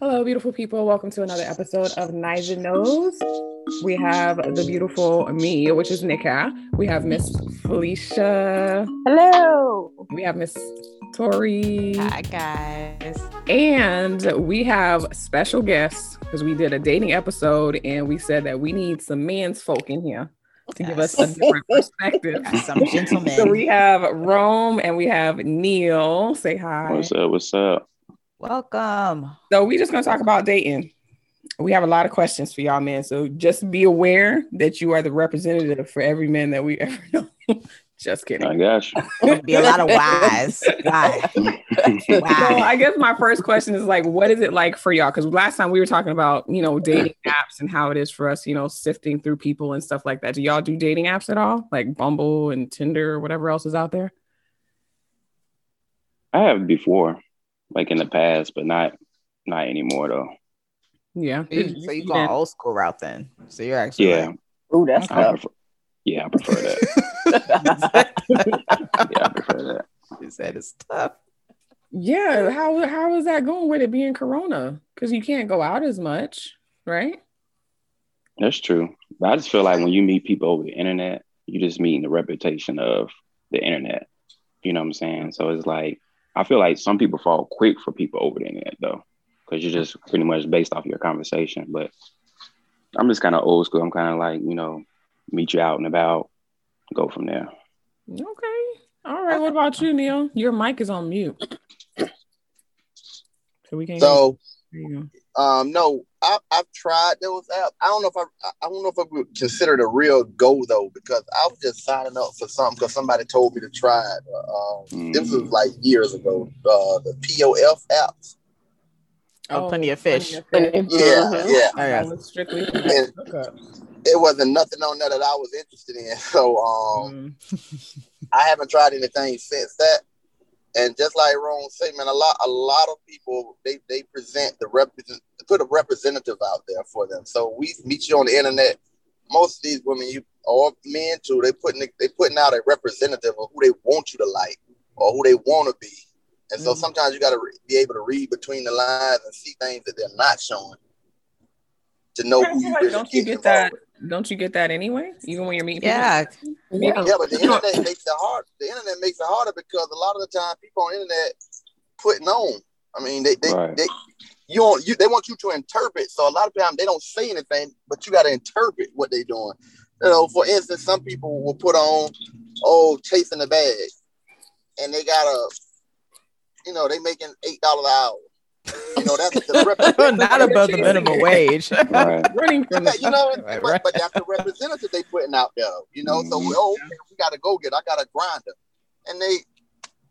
Hello, beautiful people. Welcome to another episode of Nija Knows. We have the beautiful me, which is Nika. We have Miss Felicia. Hello. We have Miss Tori. Hi, guys. And we have special guests because we did a dating episode and we said that we need some man's folk in here to give us a different perspective. Got some gentlemen. So we have Rome and we have Neil. Say hi. What's up? What's up? Welcome. So we're just gonna talk about dating. We have a lot of questions for y'all, man. So just be aware that you are the representative for every man that we ever know. just kidding. I got you. Gonna be a lot of wise. Why? So I guess my first question is like, what is it like for y'all? Because last time we were talking about, you know, dating apps and how it is for us, you know, sifting through people and stuff like that. Do y'all do dating apps at all? Like Bumble and Tinder or whatever else is out there? I have before, like in the past, but not not anymore though. Yeah. So you- so you old school route then? So you're actually Yeah, like- Ooh, that's I tough. prefer. Yeah, I prefer that. Yeah, I prefer that. you said it's tough. Yeah. How how is that going with it being Corona? Because you can't go out as much, right? That's true. But I just feel like when you meet people over the internet, you just meeting the reputation of the internet. You know what I'm saying? So it's like I feel like some people fall quick for people over the internet though, because you're just pretty much based off your conversation. But I'm just kind of old school. I'm kind of like you know, meet you out and about, go from there. Okay. All right. What about you, Neil? Your mic is on mute. So we can So there um no, I I've tried those apps. I don't know if I I don't know if I would consider it a real go though because I was just signing up for something because somebody told me to try it. Um, This was like years ago. Uh, the POF apps. Oh, plenty of fish. Yeah, Mhm. yeah. Oh, yeah. That was strictly And hookup. it wasn't nothing on there that I was interested in. So um, Mm. I haven't tried anything since that. And just like Ron said, man, a lot a lot of people they they present the represent put a representative out there for them. So we meet you on the internet. Most of these women, you or men too, they putting they putting out a representative of who they want you to like or who they want to be. And so Mhm. sometimes you got to re- be able to read between the lines and see things that they're not showing to know who you really don't you get that? with. Don't you get that anyway? Even when you're meeting people? Yeah. Yeah, but the internet makes it hard. The internet makes it harder because a lot of the time people on the internet putting on. I mean, they they, Right. they you want you they want you to interpret. So a lot of times they don't say anything, but you got to interpret what they're doing. You know, for instance, some people will put on, oh, chasing the bag, and they got a, you know, they making eight dollars an hour. You know, that's the representative. Not above the minimum wage. Right. running from Yeah, you know, Right, but, right. but that's the representative they putting out there. You know, so Mhm. oh, okay, we got to go get. I got a grinder, and they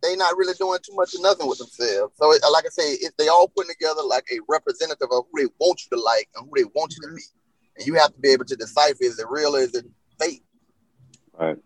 they not really doing too much of nothing with themselves. So, it, like I say, it, they all putting together like a representative of who they want you to like and who they want you to be, and you have to be able to decipher is it real or is it fake. Right.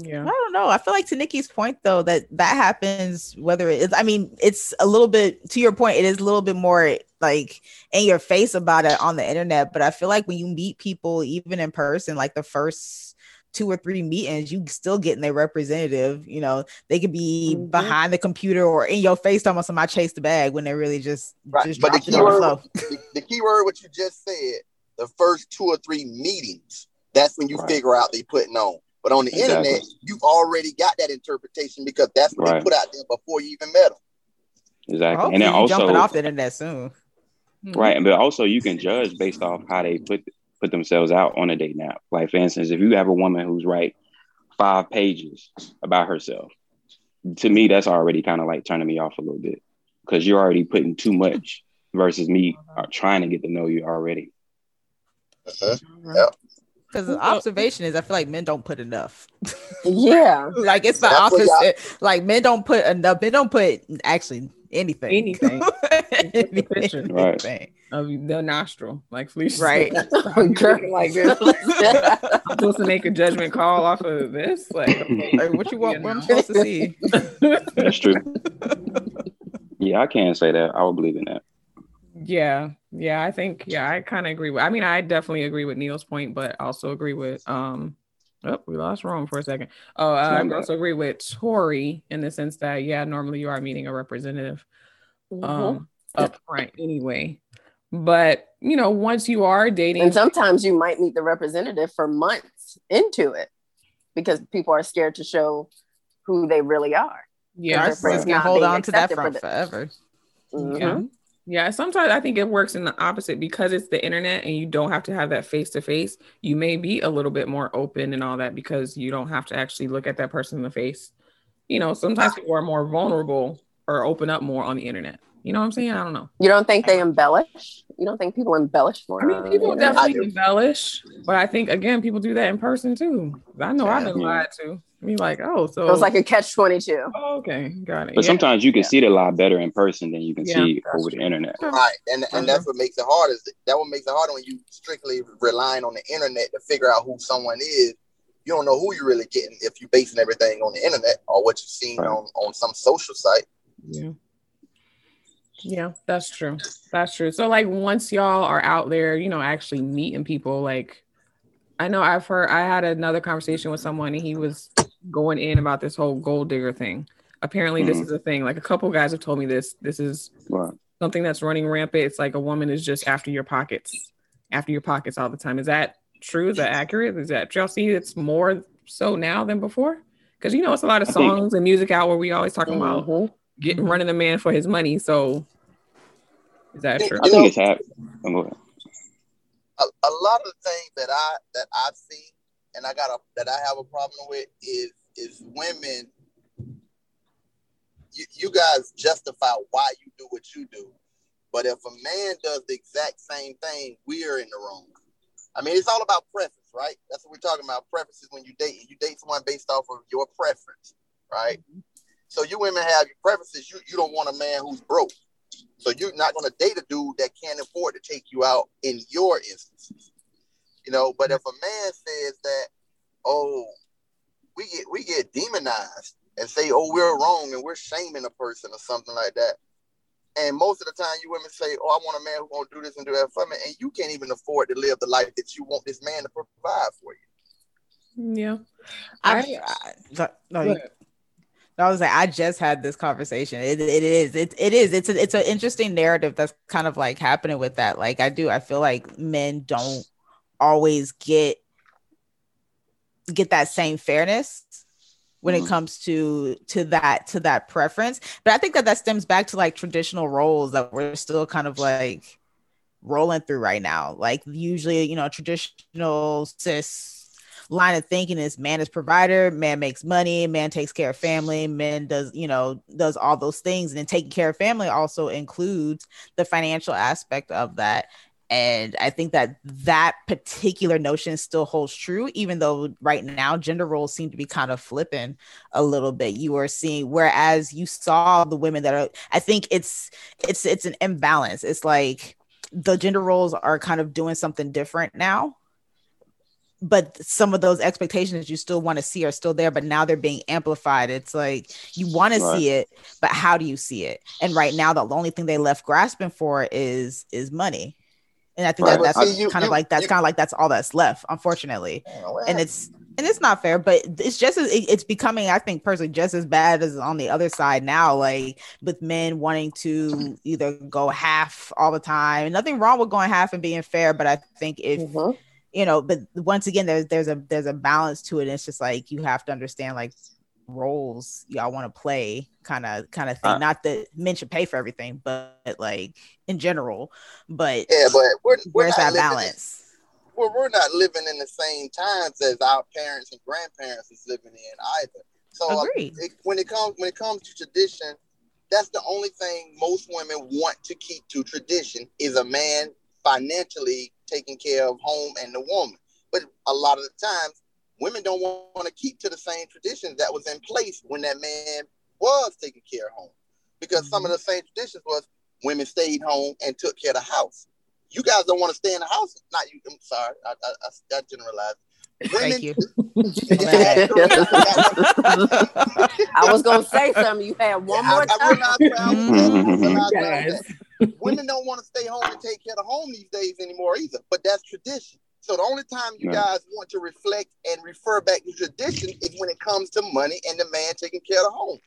Yeah. I don't know. I feel like to Nikki's point though that that happens whether it is. I mean, it's a little bit to your point. It is a little bit more like in your face about it on the internet. But I feel like when you meet people, even in person, like the first two or three meetings, you still getting their representative. You know, they could be Mhm. behind the computer or in your face talking about somebody chased the bag when they really just Right. just But the dropped it on the flow. the, the keyword, what you just said, the first two or three meetings, that's when you Right. figure out they putting on. But on the Exactly. internet, you've already got that interpretation because that's what Right. they put out there before you even met them. Exactly. And then you also jumping off the internet soon. Right, but also you can judge based off how they put put themselves out on a date app. Like for instance, if you have a woman who's write five pages about herself, to me that's already kind of like turning me off a little bit because you're already putting too much versus me uh, trying to get to know you already. Uh-huh. Because the observation is, I feel like men don't put enough. Yeah. like it's the That's opposite. Like men don't put enough. Men don't put actually anything. Anything. anything. picture. Right. Of the nostril, like Felicia. Right. said. I'm like this. I'm supposed to make a judgment call off of this. Like, okay, Like, what you want? you What I'm supposed to see? That's true. yeah, I can't say that. I would believe in that. Yeah, yeah, I think yeah, I kind of agree with. I mean, I definitely agree with Neil's point, but also agree with um. Oh, we lost Rome for a second. Oh, uh, I also agree with Tori in the sense that yeah, normally you are meeting a representative Mhm. um up front anyway. But you know, once you are dating, And sometimes you might meet the representative for months into it because people are scared to show who they really are. yeah, Their friends can hold on to that accepted for front the- forever. Mhm. Yeah. Yeah, sometimes I think it works in the opposite because it's the internet and you don't have to have that face to face. You may be a little bit more open and all that because you don't have to actually look at that person in the face. You know, sometimes people are more vulnerable or open up more on the internet. You know what I'm saying? I don't know. You don't think they embellish? You don't think people embellish more? I mean, people definitely embellish, but I think again, people do that in person too. I know I've been lied to. I mean, like, oh, so It was like a catch twenty two. oh, okay, got it. But Yeah. sometimes you can see it a lot better in person than you can Yeah, see that's over the internet. Right, and and that's uh-huh. what makes it hard. Is that what makes it harder when you strictly relying on the internet to figure out who someone is. You don't know who you're really getting if you're basing everything on the internet or what you've seen Right. on on some social site. Yeah. Yeah, that's true. That's true. So like once y'all are out there, you know, actually meeting people, like I know I've heard I had another conversation with someone and he was going in about this whole gold digger thing. Apparently this Mhm. is a thing. Like a couple guys have told me this. This is Right. something that's running rampant. It's like a woman is just after your pockets, after your pockets all the time. Is that true? Is that accurate? Is that y'all see it's more so now than before? Because you know it's a lot of I think- songs and music out where we always talking about Mhm. getting running the man for his money. So is that true? I think it's happening. a, a lot of the things that I that I see and I got a that I have a problem with is is women. You, you guys justify why you do what you do, but if a man does the exact same thing, we are in the wrong. I mean, it's all about preference, right? That's what we're talking about. Preferences when you date. You date someone based off of your preference, right? So you women have your preferences. You you don't want a man who's broke. So you're not going to date a dude that can't afford to take you out in your instances. You know, but if a man says that, oh, we get we get demonized and say, oh, we're wrong and we're shaming a person or something like that. And most of the time, you women say, "Oh, I want a man who won't do this and do that for me," and you can't even afford to live the life that you want this man to provide for you. Yeah. I, I- I, no, no, you- I was like, I just had this conversation. It, it is, it, it is, it's a, it's an interesting narrative that's kind of like happening with that. Like, I do, I feel like men don't always get get that same fairness when it Mhm. comes to to that to that preference. But I think that that stems back to like traditional roles that we're still kind of like rolling through right now. Like usually, you know, traditional cis line of thinking is man is provider, man makes money, man takes care of family, man does, you know, does all those things. And then taking care of family also includes the financial aspect of that. And I think that that particular notion still holds true, even though right now gender roles seem to be kind of flipping a little bit. You are seeing, whereas you saw the women that are, I think it's it's it's an imbalance. It's like the gender roles are kind of doing something different now but some of those expectations you still want to see are still there but now they're being amplified it's like you want to Right. see it but how do you see it and right now the only thing they left grasping for is is money and i think Right. that that's see, you- kind of like that's you- kind of like that's all that's left unfortunately and it's and it's not fair but it's just as it- it's becoming i think personally just as bad as on the other side now like with men wanting to either go half all the time nothing wrong with going half and being fair but i think if Mhm. you know but once again there's there's a there's a balance to it it's just like you have to understand like roles y'all want to play kind of kind of thing Uh, not that men should pay for everything but like in general but yeah, but we're, we're where's not that living in- balance well, we're not living in the same times as our parents and grandparents is living in either. So uh, it, when it comes when it comes to tradition, that's the only thing most women want to keep to tradition is a man financially taking care of home and the woman. But a lot of the times, women don't want to keep to the same traditions that was in place when that man was taking care of home, because some of mm-hmm. the same traditions was women stayed home and took care of the house. You guys don't want to stay in the house. Not you. I'm sorry. I, I, I, I generalized. thank you I was gonna say something. You had one Yeah, more I, I time. I was going. I realized I Yes. Women don't want to stay home and take care of the home these days anymore either. But that's tradition. So the only time you guys want to reflect and refer back to tradition is when it comes to money and the man taking care of the home.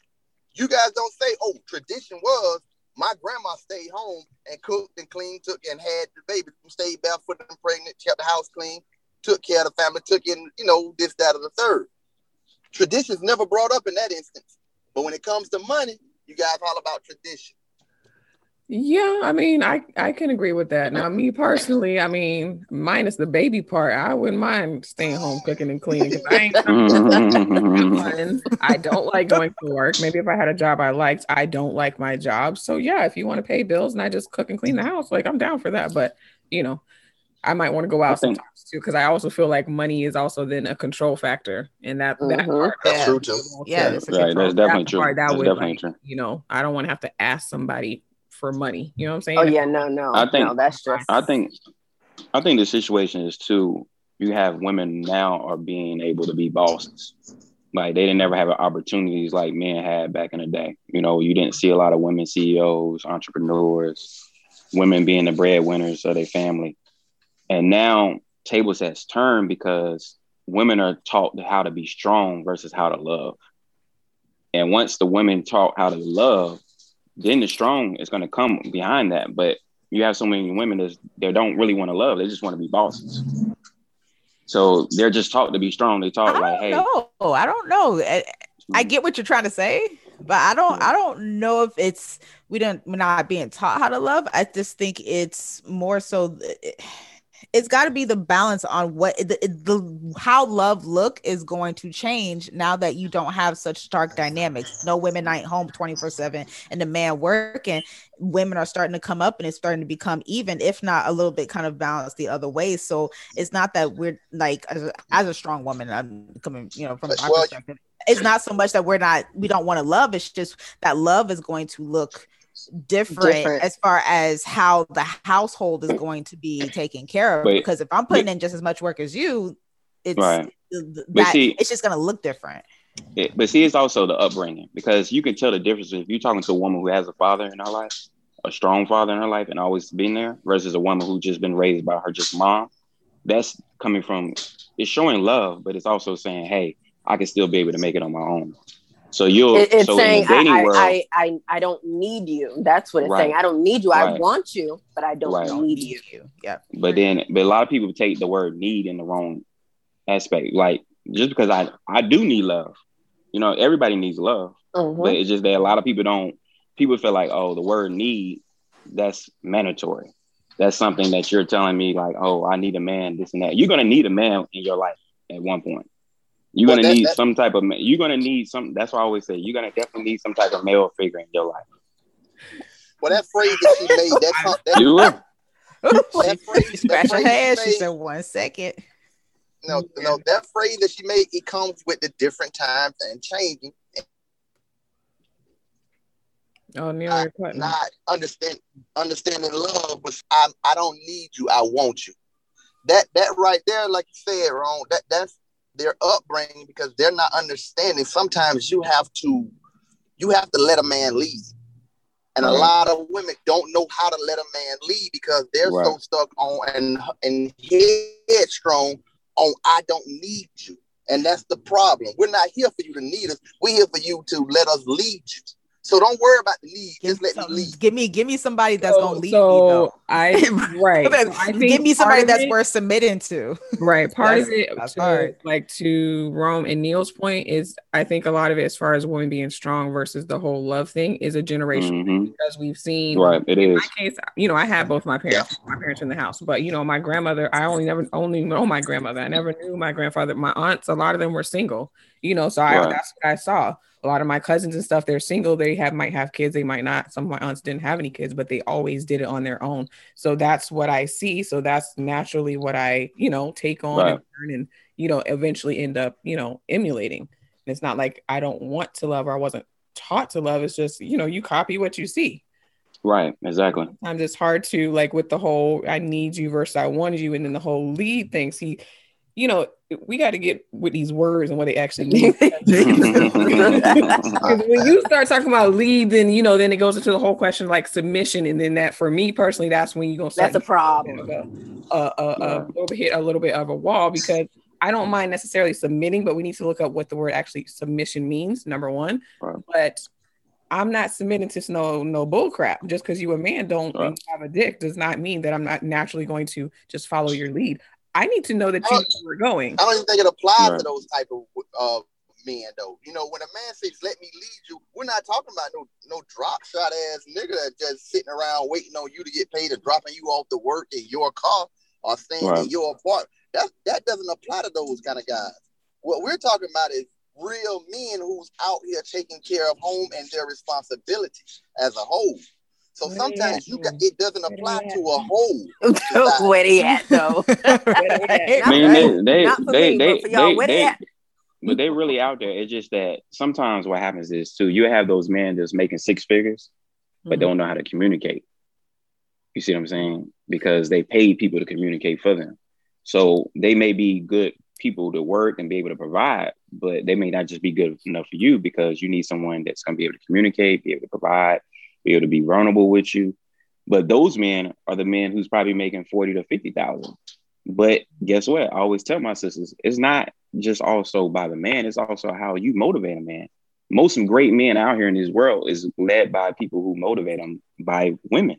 You guys don't say, "Oh, tradition was My grandma stayed home and cooked and cleaned, took and had the baby, stayed barefoot and pregnant, kept the house clean, took care of the family, took in, you know, this, that, or the third. Tradition's never brought up in that instance. But when it comes to money, you guys all about tradition. Yeah, I mean, I I can agree with that. Now, me personally, I mean, minus the baby part, I wouldn't mind staying home cooking and cleaning I ain't. I don't like going to work. Maybe if I had a job I liked, I don't like my job. So yeah, if you want to pay bills and I just cook and clean the house, like I'm down for that. But you know, I might want to go out think, sometimes too because I also feel like money is also then a control factor, and that mm-hmm. that part, that's yeah. true too. Yeah, that's right. That's definitely that true. Part, that that's would, definitely like, true. You know, I don't want to have to ask somebody for money. You know what I'm saying? Oh yeah, no, no. I think no, that's just. I think, I think the situation is too. You have women now are being able to be bosses. Like they didn't ever have opportunities like men had back in the day. You know, you didn't see a lot of women CEOs, entrepreneurs, women being the breadwinners of their family. And now tables has turned because women are taught how to be strong versus how to love. And once the women taught how to love, then the strong is going to come behind that. But you have so many women that they don't really want to love; they just want to be bosses. So they're just taught to be strong. They talk like, "Hey, no, I don't know. I, I, mm. get what you're trying to say, but I don't. I don't know if it's we don't we're not being taught how to love. I just think it's more so. It, it's got to be the balance on what the, the how love look is going to change now that you don't have such stark dynamics. No women night home 24 7 and the man working women are starting to come up and it's starting to become even if not a little bit kind of balanced the other way. So it's not that we're like as a, as a strong woman i'm coming you know from my well, perspective it's not so much that we're not we don't want to love it's just that love is going to look different, different, as far as how the household is going to be taken care of. But, because if I'm putting but, in just as much work as you, it's right. that see, it's just gonna look different. It, but see, it's also the upbringing because you can tell the difference if you're talking to a woman who has a father in her life, a strong father in her life, and always been there, versus a woman who just been raised by her just mom. That's coming from it's showing love, but it's also saying, "Hey, I can still be able to make it on my own." So you're it, it's so saying I, world, I, I, I don't need you. That's what it's right. saying. I don't need you. Right. I want you, but I don't right. need you. Yeah. But then but a lot of people take the word need in the wrong aspect. Like just because I I do need love. You know, everybody needs love. Mm-hmm. But it's just that a lot of people don't people feel like, oh, the word need, that's mandatory. That's something that you're telling me, like, oh, I need a man, this and that. You're gonna need a man in your life at one point. You're gonna need some type of you're gonna need some. That's why I always say you're gonna definitely need some type of male figure in your life. Well, that phrase that she made, that, that you that, that phrase, she scratched her head. She said, "One second. No, no, that phrase that she made, it comes with the different times and changing. Oh, Neil, not, not understand understanding love was I I don't need you, I want you. That that right there, like you said, wrong. That that's their upbringing because they're not understanding. Sometimes you have to you have to let a man lead. And right. a lot of women don't know how to let a man lead because they're right. so stuck on and and headstrong on I don't need you. And that's the problem. We're not here for you to need us. We're here for you to let us lead you. So don't worry about the lead. Give Just let me lead. Give me, give me somebody that's so, gonna lead so me. Though. I right. so I give me somebody that's it, worth submitting to. Right. Part of it, that's to, hard. like to Rome and Neil's point, is I think a lot of it, as far as women being strong versus the whole love thing, is a generation mm-hmm. because we've seen. Right. It is. my case, you know, I had both my parents, yeah. my parents in the house, but you know, my grandmother, I only never only know my grandmother. I never knew my grandfather. My aunts, a lot of them were single. You know, so I, that's what I saw a lot of my cousins and stuff they're single they have might have kids they might not. Some of my aunts didn't have any kids but they always did it on their own. So that's what i see. So that's naturally what i you know take on right. and learn and you know eventually end up you know emulating. And it's not like i don't want to love or i wasn't taught to love. It's just you know you copy what you see. Right. Exactly. Sometimes it's hard to like with the whole i need you versus i wanted you and then the whole lead thing see you know, we got to get with these words and what they actually mean. Because when you start talking about lead, then you know, then it goes into the whole question like submission, and then that for me personally, that's when you're gonna start. That's a problem. A, a, a, yeah. a little bit hit a little bit of a wall because I don't mind necessarily submitting, but we need to look up what the word actually submission means. Number one, right. but I'm not submitting to no no bull crap. Just because you a man don't Right. have a dick does not mean that I'm not naturally going to just follow your lead. I need to know that you know we're going. I don't even think it applies Right. to those type of uh, men though. You know, when a man says "Let me lead you," we're not talking about no no drop shot ass nigga that just sitting around waiting on you to get paid or dropping you off to work in your car or staying in your apartment. That that doesn't apply to those kind of guys. What we're talking about is real men who's out here taking care of home and their responsibilities as a whole. So Where sometimes you got it doesn't apply to a whole. where they at though? I Not mean, for- they they for they they but y'all, they, where they they- but they really out there. It's just that sometimes what happens is too, you have those men that's making six figures, but Mhm. don't know how to communicate. You see what I'm saying? Because they paid people to communicate for them. So they may be good people to work and be able to provide, but they may not just be good enough for you because you need someone that's going to be able to communicate, be able to provide, be able to be vulnerable with you. But those men are the men who's probably making 40 to 50,000. But guess what? I always tell my sisters, it's not just also by the man, it's also how you motivate a man. Most great men out here in this world is led by people who motivate them by women.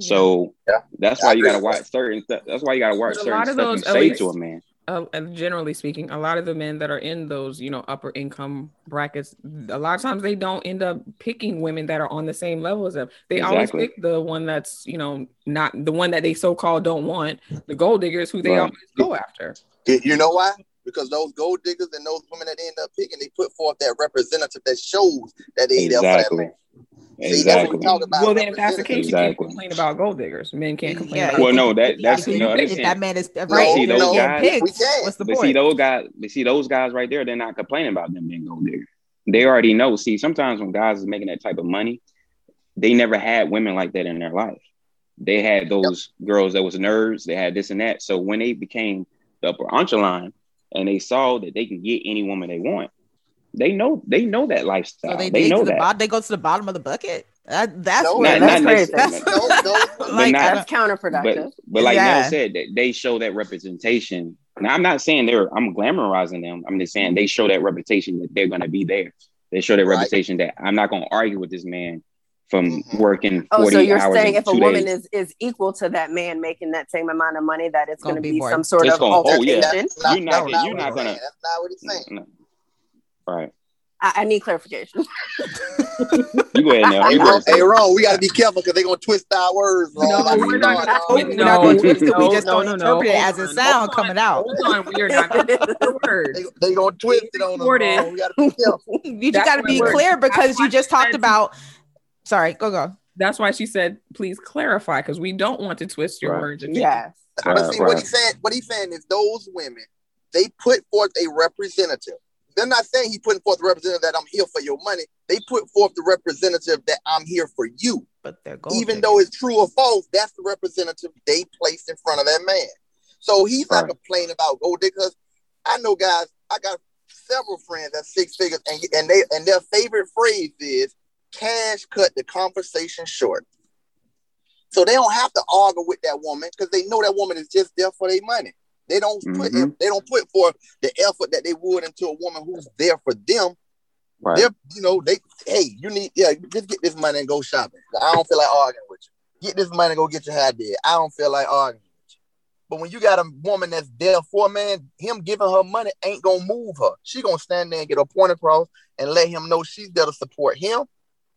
So Yeah. that's I why you got to watch certain stuff. That's why you got to watch certain stuff you say to a man. Uh, generally speaking, a lot of the men that are in those, you know, upper income brackets, a lot of times they don't end up picking women that are on the same level as them. They always pick the one that's, you know, not the one that they so called don't want, the gold diggers who they Right. always go after. You you know why? Because those gold diggers and those women that they end up picking, they put forth that representative that shows that they there for that Exactly. See, that's what we about. Well, then if that's the case, you can't complain about gold diggers. Men can't complain Yeah, about Well, no, that that's if, no. I'm if that man is right, see, those he's getting guys- picked, what's the But see those guys, but see those guys right there, they're not complaining about them being gold diggers. They already know. See, sometimes when guys is making that type of money, they never had women like that in their life. They had those girls that was nerds. They had this and that. So when they became the upper echelon and they saw that they can get any woman they want, they know they know that lifestyle. So they, they know the that. bottom. They go to the bottom of the bucket. That, that's No, where Not- that's not crazy. That's, No, no, But like, not- I That's counterproductive. but but like Yeah. Nell said, they show that representation. Now I'm not saying they're I'm glamorizing them. I'm just saying they show that reputation that they're gonna be there. They show that Right. reputation that I'm not gonna argue with this man from Mhm. working 40 Oh, so you're hours saying if a woman days. is is equal to that man making that same amount of money, that it's Gonna going to be be some sort It's of gonna- oh, yeah. altercation? That's not, You're not- that's not you're not gonna- That's not what he's saying. No. Right. I, I need clarification. You go ahead now. Hey, You go Ron, ahead. hey, Ron, we got to be careful because they're going to twist our words. Ron. No, Like, we're not Ron, gonna Ron, twist- we're not No, going to twist it. We just no, don't no, no. interpret it as a on, sound hold coming out. Hold on, we are not gonna twist the words. They, they going to twist it on us. Recorded. Ron. We got to be careful. You That's got to be we're- clear because that's you just talked said- about. Sorry, go go. That's why she said, please clarify, because we don't want to twist your Right. words. and yes. But Right, see, what right. he's saying, what he's saying is those women, they put forth a representative. They're not saying he putting forth a representative that I'm here for your money. They put forth the representative that I'm here for you. But they're gold Even diggers. though it's true or false, that's the representative they placed in front of that man. So he's not Right. complaining about gold because I know guys, I got several friends at six figures, and and they and their favorite phrase is cash cut the conversation short. So they don't have to argue with that woman because they know that woman is just there for their money. They don't put Mhm. they don't put for the effort that they would into a woman who's there for them. Right. They're you know they hey you need yeah just get this money and go shopping. I don't feel like arguing with you. Get this money and go get your hair did. I don't feel like arguing with you. But when you got a woman that's there for a man, him giving her money ain't gonna move her. She gonna stand there and get her point across and let him know she's there to support him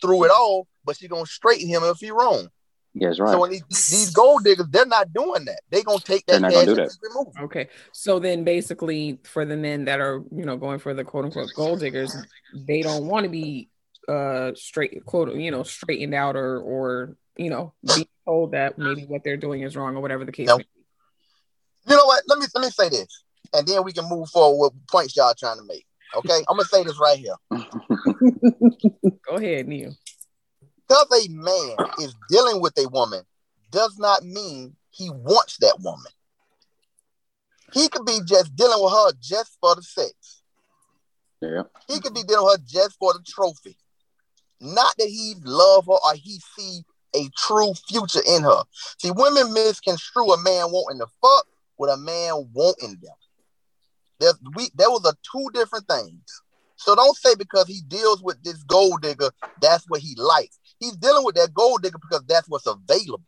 through it all. But she gonna straighten him if he wrong. Yes, right. So when these, these gold diggers, they're not doing that. They gonna take They're that not cash gonna do and that. remove it. Okay. So then basically for the men that are, you know, going for the quote unquote gold diggers, they don't want to be uh straight quote, you know, straightened out or or you know, being told that maybe what they're doing is wrong or whatever the case Nope. may be. You know what? Let me let me say this, and then we can move forward with points y'all trying to make. Okay, I'm gonna say this right here. Go ahead, Neil. Because a man is dealing with a woman does not mean he wants that woman. He could be just dealing with her just for the sex. yeah. He could be dealing with her just for the trophy. Not that he love her or he see a true future in her. See, women misconstrue a man wanting to fuck with a man wanting them. There's, we, there was a two different things. So don't say because he deals with this gold digger, that's what he likes. He's dealing with that gold digger because that's what's available.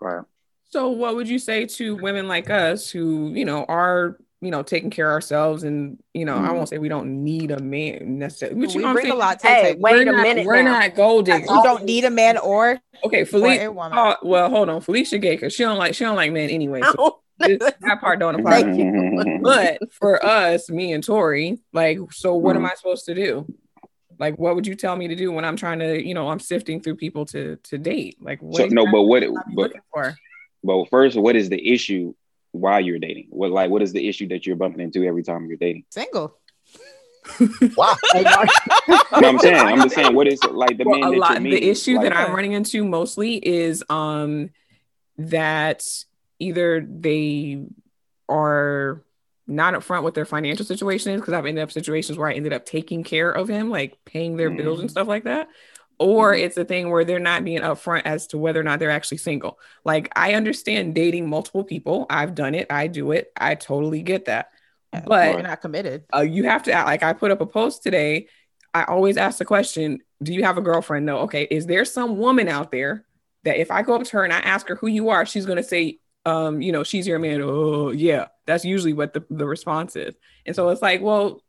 Right. So, what would you say to women like us who, you know, are you know taking care of ourselves and you know I won't say we don't need a man necessarily. But you we know what bring a lot to Hey, wait we're a not, minute We're now. not gold diggers. You don't need a man or Okay, Felicia. woman. Oh, well, hold on. Felicia gay because she don't like she don't like men anyway. So this, that part don't apply. Thank you. But for us, me and Tori, like, so what am Mhm. I supposed to do? Like, what would you tell me to do when I'm trying to, you know, I'm sifting through people to to date? Like, what So no, but what? should But for? but first, what is the issue while you're dating? What like what is the issue that you're bumping into every time you're dating? single. Wow. No, I'm saying, I'm just saying, what is like the Well, man a that lot. meeting? The issue like, that I'm running into mostly is um that either they are not upfront with their financial situation is because I've ended up situations where I ended up taking care of him, like paying their bills and Mhm. stuff like that. Or Mhm. it's a thing where they're not being upfront as to whether or not they're actually single. Like I understand dating multiple people. I've done it. I do it. I totally get that. Yeah, But you're not committed. uh, you have to act like I put up a post today. I always ask the question, do you have a girlfriend? No. Okay. Is there some woman out there that if I go up to her and I ask her who you are, she's going to say, um, you know, she's your man. Oh, yeah. That's usually what the, the response is. And so it's like, well,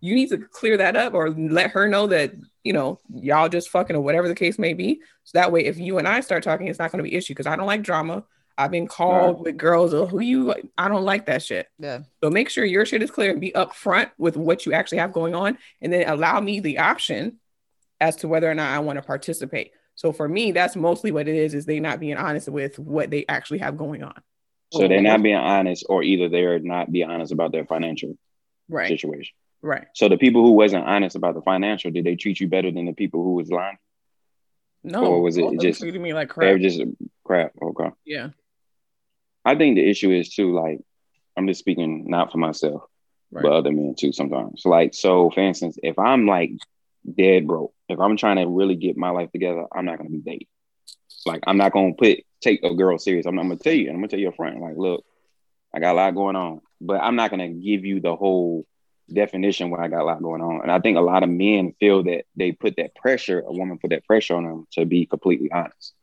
you need to clear that up or let her know that, you know, y'all just fucking or whatever the case may be. So that way, if you and I start talking, it's not going to be issue because I don't like drama. I've been called with girls, oh, who you, I don't like that shit. Yeah. So make sure your shit is clear and be upfront with what you actually have going on, and then allow me the option as to whether or not I want to participate. So for me, that's mostly what it is: is they not being honest with what they actually have going on. So they're not being honest, or either they're not being honest about their financial Right, situation. right. So the people who wasn't honest about the financial, did they treat you better than the people who was lying? No, Or was it both of them just- treating me like They were crap? just crap. Okay. Yeah, I think the issue is too, like, I'm just speaking not for myself, right. but other men too sometimes. Like, so for instance, if I'm like dead broke, if I'm trying to really get my life together, I'm not gonna be dating. Like, I'm not gonna put take a girl serious. I'm, I'm gonna tell you, and I'm gonna tell your friend, like, look, I got a lot going on, but I'm not gonna give you the whole definition where I got a lot going on. And I think a lot of men feel that they put that pressure, a woman put that pressure on them to be completely honest.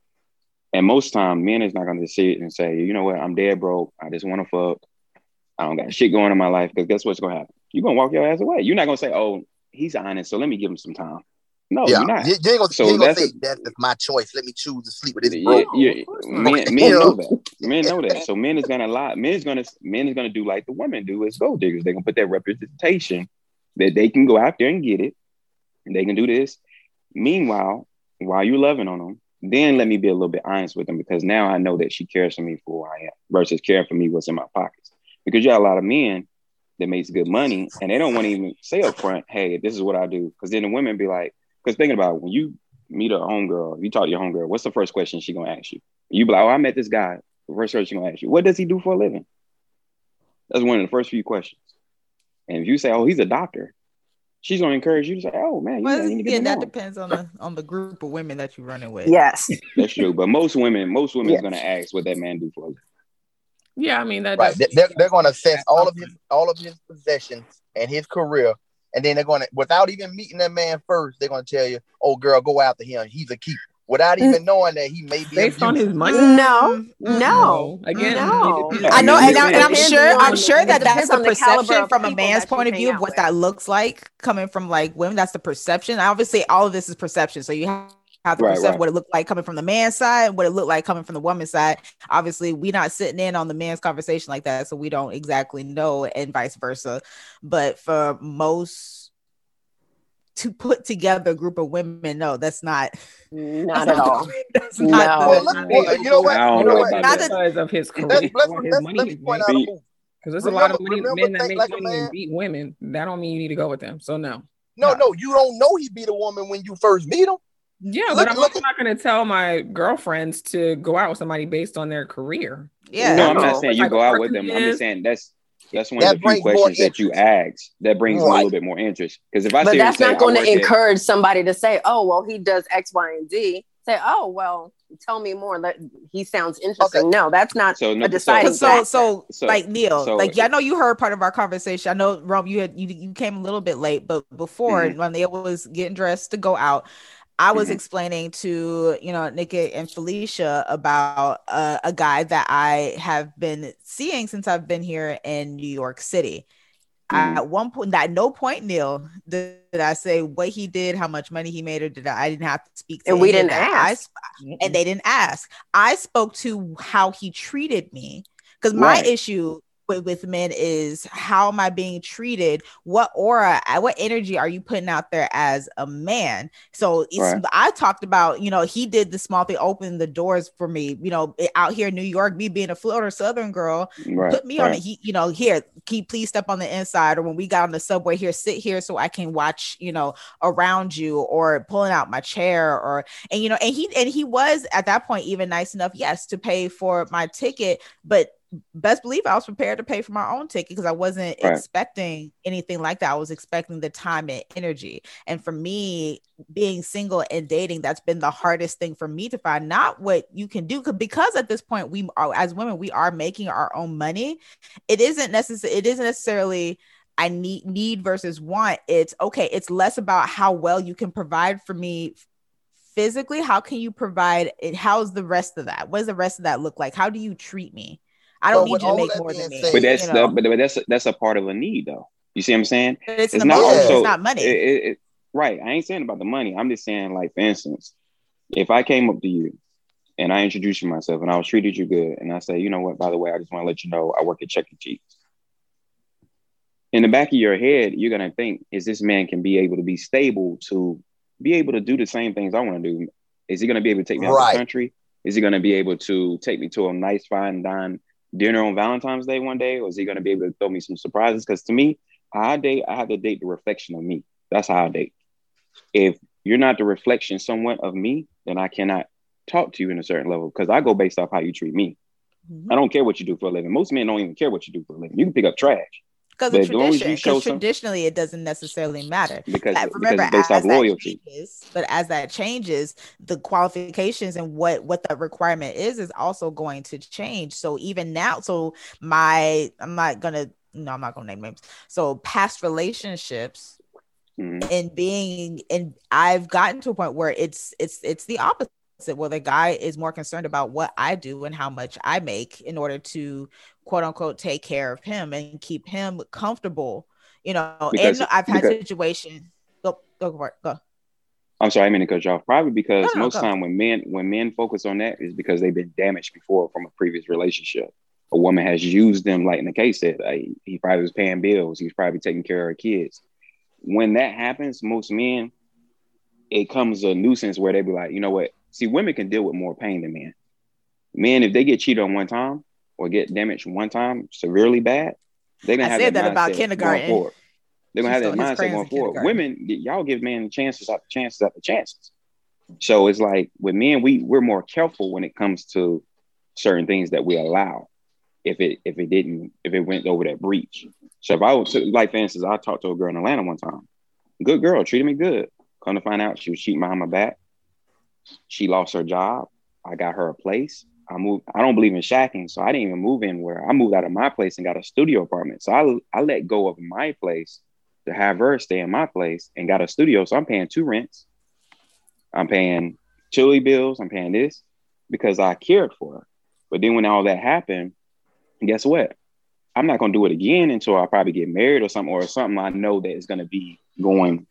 And most time, men is not to sit and say, you know what, I'm dead broke. I just want to fuck. I don't got shit going in my life. Because guess what's to happen? You're to walk your ass away. You're not to say, oh, he's honest. So let me give him some time. No, yeah, you're not. you, you ain't gonna, So you ain't gonna say a- that's my choice. Let me choose to sleep with this Yeah, bro. yeah, of men, men know that. Men know that. So men is gonna lie. Men is gonna men is gonna do like the women do as gold diggers. They're gonna put that representation that they can go out there and get it. And they can do this. Meanwhile, while you're loving on them, then let me be a little bit honest with them because now I know that she cares for me for who I am versus caring for me what's in my pockets. Because you got a lot of men that makes good money and they don't want to even say up front, hey, this is what I do. Because then the women be like, because thinking about it, when you meet a homegirl, you talk to your homegirl, what's the first question she gonna ask you? You be like, oh, I met this guy. The first question she gonna ask you, what does he do for a living? That's one of the first few questions. And if you say, oh, he's a doctor, she's gonna encourage you to say, oh man, you, Well, you need to get again, that him. depends on the on the group of women that you're running with. Yes. That's true. But most women, most women Yes. is gonna ask what that man do for a living. Yeah, I mean that. Right. They- does- They're, they're going to assess all of his all of his possessions and his career, and then they're going to, without even meeting that man first, they're going to tell you, "Oh, girl, go after him. He's a keeper," without mm. even knowing that he may be based on his money. No, no, Again, no. I know, and, I, and I'm sure, I'm sure that that's the on the perception from a man's point of view of what with. that looks like, coming from like women. That's the perception. I obviously, all of this is perception. So you have, have to Right, perceive right. what it looked like coming from the man's side, what it looked like coming from the woman's side. Obviously, we're not sitting in on the man's conversation like that, so we don't exactly know, and vice versa. But for most to put together a group of women, no, that's not. Not that's at all. That's No. not. Well, the- look, well, you know what? You know know what? Not that. that- because of his career, Let's, let's, his let's, money let me is point out a Be- move. Because there's a lot of Remember- men that make like a money and man- beat women. That don't mean you need to go with them. So no. No, Yeah. no, you don't know he beat a woman when you first meet him. Yeah, Look- but I'm look also not going to tell my girlfriends to go out with somebody based on their career. Yeah. no, I'm not saying you Type go out with them. he I'm just saying that's that's one That of the few questions that you ask that brings me a little bit more interest. Because if I But sit here and that's not going work to at- encourage somebody to say, "Oh, well, he does X, Y, and Z, say, "Oh, well, tell me more." That he sounds interesting. Okay. No, that's not so, no, a deciding so, so, so, like Neil, so, like yeah, I know you heard part of our conversation. I know Rome, you had you, you came a little bit late, but before mm-hmm. when Neil was getting dressed to go out, I was mm-hmm. explaining to you know Nikki and Felicia about uh, a guy that I have been seeing since I've been here in New York City. Mm-hmm. at one point, at no point, Neil, did, did, I say what he did, how much money he made, or did I? I didn't have to speak to. And we didn't ask. I, and they didn't ask. I spoke to how he treated me because my right. issue with, with men is how am I being treated? What aura, uh, what energy are you putting out there as a man? So right. I talked about, you know, he did the small thing, open the doors for me, you know, eh, out here in New York, me being a Florida Southern girl, right. put me right. on it. He, you know, here, keep please step on the inside. Or when we got on the subway here, sit here so I can watch, you know, around you or pulling out my chair or, and, you know, and he, and he was at that point even nice enough, yes, to pay for my ticket, but best believe I was prepared to pay for my own ticket because I wasn't right. expecting anything like that. I was expecting the time and energy. And for me, being single and dating, that's been the hardest thing for me to find. Not what you can do, because at this point, we are as women, we are making our own money. It isn't necessary. It isn't necessarily. I need need versus want. It's okay. It's less about how well you can provide for me physically. How can you provide it? How's the rest of that? What does the rest of that look like? How do you treat me? I don't need you to make more than me. But that's you know? the, but, that's that's a part of a need though. You see what I'm saying? It's, it's not also, it's not money. It, it, it, right. I ain't saying about the money. I'm just saying, like, for instance, if I came up to you and I introduced you myself and I was treated you good, and I say, you know what, by the way, I just want to let you know I work at Chuck E. Cheese. In the back of your head, you're gonna think, is this man can be able to be stable to be able to do the same things I want to do? Is he gonna be able to take me right. out of the country? Is he gonna be able to take me to a nice fine dine dinner on Valentine's Day one day, or is he going to be able to throw me some surprises? Because to me, I date, I have to date the reflection of me. That's how I date. If you're not the reflection somewhat of me, then I cannot talk to you in a certain level because I go based off how you treat me. Mm-hmm. I don't care what you do for a living. Most men don't even care what you do for a living. You can pick up trash. Because tradition, traditionally it doesn't necessarily matter. Because, remember, because based off loyalty. Changes, but as that changes, the qualifications and what what the requirement is is also going to change. So even now, so my I'm not gonna no, I'm not gonna name names. So past relationships mm-hmm. and being and I've gotten to a point where it's it's it's the opposite where the guy is more concerned about what I do and how much I make in order to quote unquote take care of him and keep him comfortable. You know, because, and I've had because, situations. Go go for it. Go. I'm sorry, I mean to cut you off. Probably because no, no, most go. time when men when men focus on that is because they've been damaged before from a previous relationship. A woman has used them, like in the case that like, he probably was paying bills. He was probably taking care of her kids. When that happens, most men, it comes a nuisance where they be like, you know what? See, women can deal with more pain than men. Men, if they get cheated on one time, or get damaged one time severely bad, they're gonna I have said that, that about kindergarten. They're gonna have that mindset going forward. Women, y'all give men chances after chances after chances. So it's like with men, we we're more careful when it comes to certain things that we allow. If it if it didn't if it went over that breach. So if I was like for instance, I talked to a girl in Atlanta one time. Good girl, treated me good. Come to find out she was cheating behind my back. She lost her job. I got her a place. I moved. I don't believe in shacking, so I didn't even move in where I moved out of my place and got a studio apartment. So I I let go of my place to have her stay in my place and got a studio. So I'm paying two rents. I'm paying chili bills. I'm paying this because I cared for her. But then when all that happened, guess what? I'm not gonna do it again until I probably get married or something or something I know that is gonna be going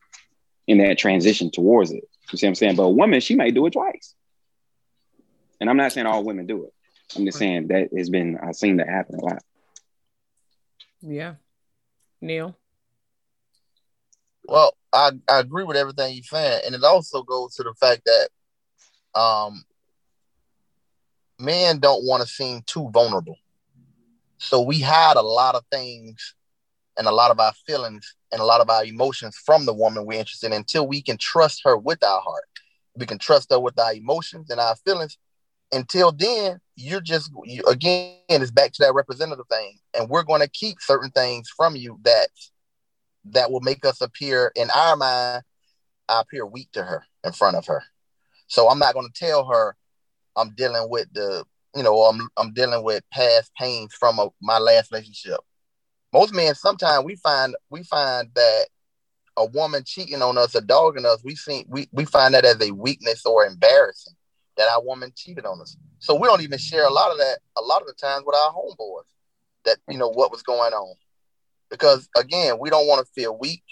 in that transition towards it. You see what I'm saying? But a woman, she might do it twice. And I'm not saying all women do it. I'm just saying that has been I've seen that happen a lot. Yeah. Neil. Well, I, I agree with everything you're saying. And it also goes to the fact that um men don't want to seem too vulnerable. So we hide a lot of things and a lot of our feelings and a lot of our emotions from the woman we're interested in until we can trust her with our heart. We can trust her with our emotions and our feelings until then, you're just you, again, it's back to that representative thing, and we're going to keep certain things from you that that will make us appear in our mind, I appear weak to her in front of her. So I'm not going to tell her I'm dealing with the, you know, I'm I'm dealing with past pains from a, my last relationship. Most men, sometimes we find we find that a woman cheating on us or dogging us, we see we, we find that as a weakness or embarrassing that our woman cheated on us. So we don't even share a lot of that a lot of the times with our homeboys that you know what was going on. Because again, we don't want to feel weak,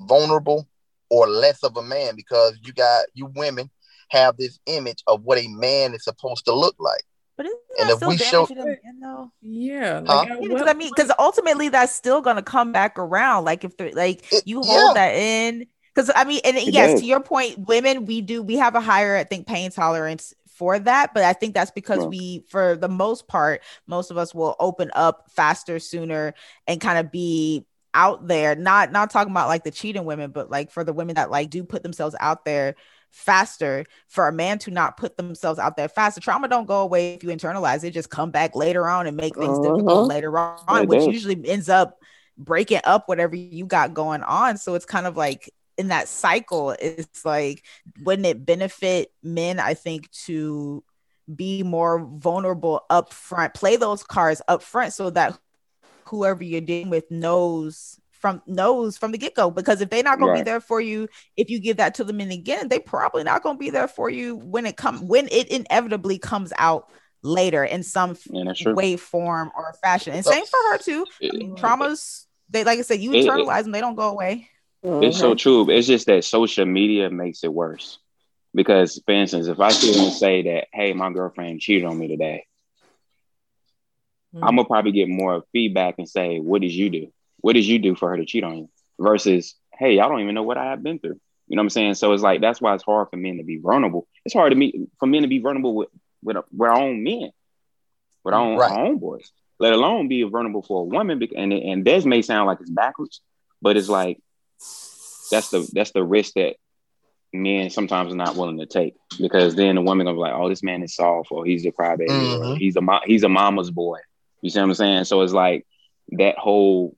vulnerable, or less of a man because you got you women have this image of what a man is supposed to look like. But isn't And that if still we show- damaging them again, though? Yeah. Huh? Like, at Because what I mean, because ultimately that's still gonna come back around. Like if they're like It- you yeah. hold that in, because I mean, and It yes, does. to your point, women we do we have a higher, I think, pain tolerance for that, but I think that's because Right. we, for the most part, most of us will open up faster, sooner, and kind of be out there. Not not talking about like the cheating women, but like for the women that like do put themselves out there faster for a man to not put themselves out there faster trauma don't go away if you internalize it just come back later on and make things difficult Mhm. later on It which does. usually ends up breaking up whatever you got going on so it's kind of like in that cycle it's like wouldn't it benefit men i think to be more vulnerable up front play those cards up front so that whoever you're dealing with knows from knows from the get-go because if they're not going to be there for you if you give that to them and again they probably not going to be there for you when it come when it inevitably comes out later in some Yeah, that's way form or fashion and same for her too I mean, traumas they like i said you It- it- internalize them they don't go away It's so true. It's just that social media makes it worse. Because, for instance, if I sit here and say that, hey, my girlfriend cheated on me today, Mhm. I'm gonna probably get more feedback and say, what did you do? What did you do for her to cheat on you? Versus, hey, y'all don't even know what I have been through. You know what I'm saying? So it's like that's why it's hard for men to be vulnerable. It's hard to me for men to be vulnerable with with, with our own men, with our own, Right. our own boys. Let alone be vulnerable for a woman. And and this may sound like it's backwards, but it's like that's the that's the risk that men sometimes are not willing to take because then the woman gonna be like, oh, this man is soft, or he's a crybaby, Mhm. he's a he's a mama's boy. You see what I'm saying? So it's like that whole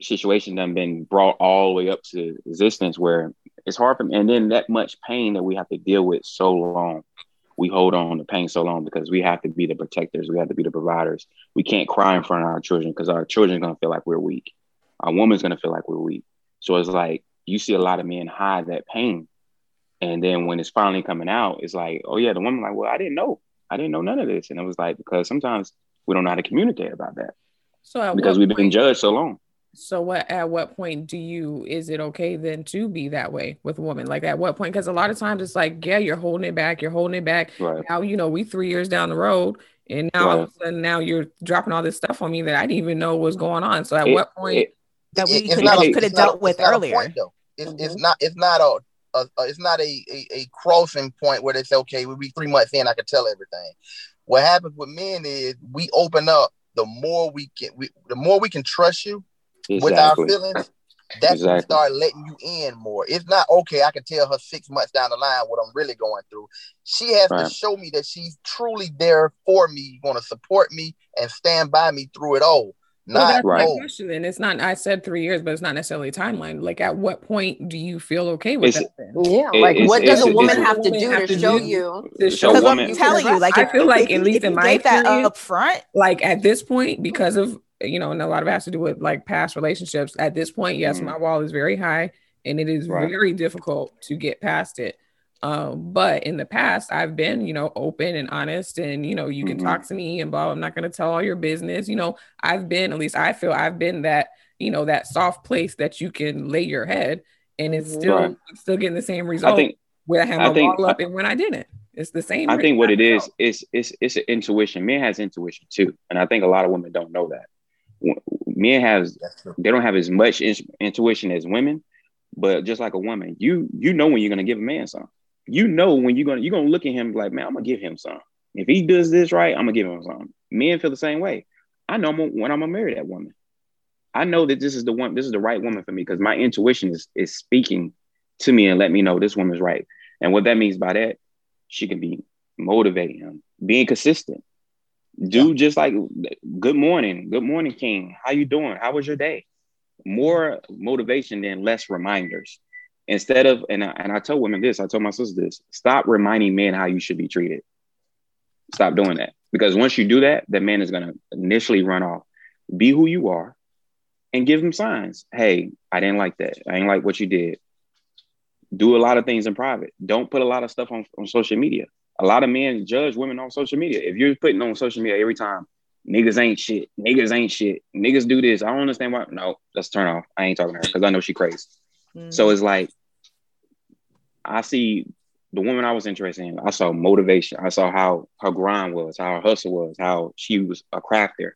situation done been brought all the way up to existence where it's hard for me. and then that much pain that we have to deal with so long. We hold on to pain so long because we have to be the protectors, we have to be the providers. We can't cry in front of our children because our children are gonna feel like we're weak. Our woman's gonna feel like we're weak. So it's like you see a lot of men hide that pain. And then when it's finally coming out, it's like, oh yeah, the woman like, well, I didn't know. I didn't know none of this. And it was like, because sometimes we don't know how to communicate about that So because we've been judged so long. So what at what point do you is it okay then to be that way with a woman? Like at what point? Because a lot of times it's like, yeah, you're holding it back, you're holding it back. Right. Now, you know, we three years down the road, and now all of a sudden now you're dropping all this stuff on me that I didn't even know was going on. So at It- what point it- that we could have could it's not a- dealt with it's earlier point, though. It's, it's Mhm. not it's not a, a, a it's not a, a a crossing point where they say okay we'll be three months in I can tell everything. What happens with men is we open up the more we can we, the more we can trust you with our feelings. That's when we Exactly. start letting you in more. It's not okay. I can tell her six months down the line what I'm really going through. She has to show me that she's truly there for me, going to support me and stand by me through it all. Well, Not that's my oh, question. And it's not, I said three years, but it's not necessarily a timeline. Like, at what point do you feel okay with It's- that? Yeah, It- like it's- what does a woman have to Woman do have to to show do- you? To So show because woman- i'm telling you like I if- feel like if at least in my gave that experience- up front like at this point, because of you know, and a lot of it has to do with like past relationships. At this point, yes, Mhm. my wall is very high, and it is Right. very difficult to get past it. Um, but in the past, I've been, you know, open and honest, and you know, you can Mhm. talk to me and blah. I'm not going to tell all your business. You know, I've been, at least I feel, I've been that, you know, that soft place that you can lay your head, and it's still Right. still getting the same result. I think where I have my think- wall up and when I didn't. It's the same. I think what it result. is is it's it's an intuition. Men has intuition too, and I think a lot of women don't know that. Men has true. they don't have as much in- intuition as women, but just like a woman, you you know when you're gonna give a man some. You know when you're gonna you're gonna look at him like, man, I'm gonna give him some. If he does this right, I'm gonna give him some. Men feel the same way. I know when I'm gonna marry that woman. I know that this is the one, this is the right woman for me because my intuition is is speaking to me and let me know this woman's right. And what that means by that, she can be motivating him, being consistent. Do just like good morning, good morning, King. How you doing? How was your day? More motivation than less reminders. instead of and I, and I tell women this, I tell my sisters this: stop reminding men how you should be treated. Stop doing that because once you do that, that man is gonna initially run off. Be who you are, and give him signs. Hey, I didn't like that. I didn't like what you did. Do a lot of things in private. Don't put a lot of stuff on, on social media. A lot of men judge women on social media. If you're putting on social media every time, niggas ain't shit, niggas ain't shit, niggas do this. I don't understand why. No, let's turn off. I ain't talking to her because I know she crazy. Mm-hmm. So it's like I see the woman I was interested in. I saw motivation. I saw how her grind was, how her hustle was, how she was a crafter.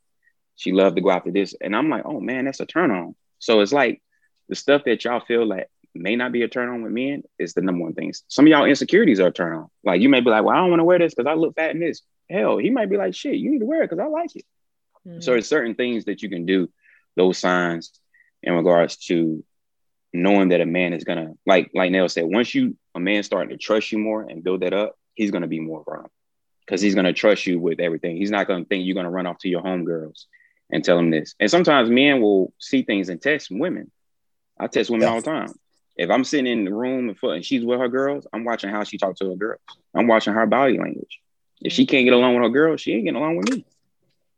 She loved to go after this. And I'm like, oh man, that's a turn on. So it's like the stuff that y'all feel like may not be a turn on with men is the number one thing. Some of y'all insecurities are a turn on. Like you may be like, well, I don't want to wear this because I look fat in this. Hell, he might be like, shit, you need to wear it because I like it. Mm-hmm. So there's certain things that you can do, those signs in regards to knowing that a man is gonna like like Nell said, once you a man starting to trust you more and build that up, he's gonna be more vulnerable because he's gonna trust you with everything. He's not gonna think you're gonna run off to your homegirls and tell them this. And sometimes men will see things and test women. I test women yes. all the time. If I'm sitting in the room and she's with her girls, I'm watching how she talks to her girls. I'm watching her body language. If she can't get along with her girl, she ain't getting along with me.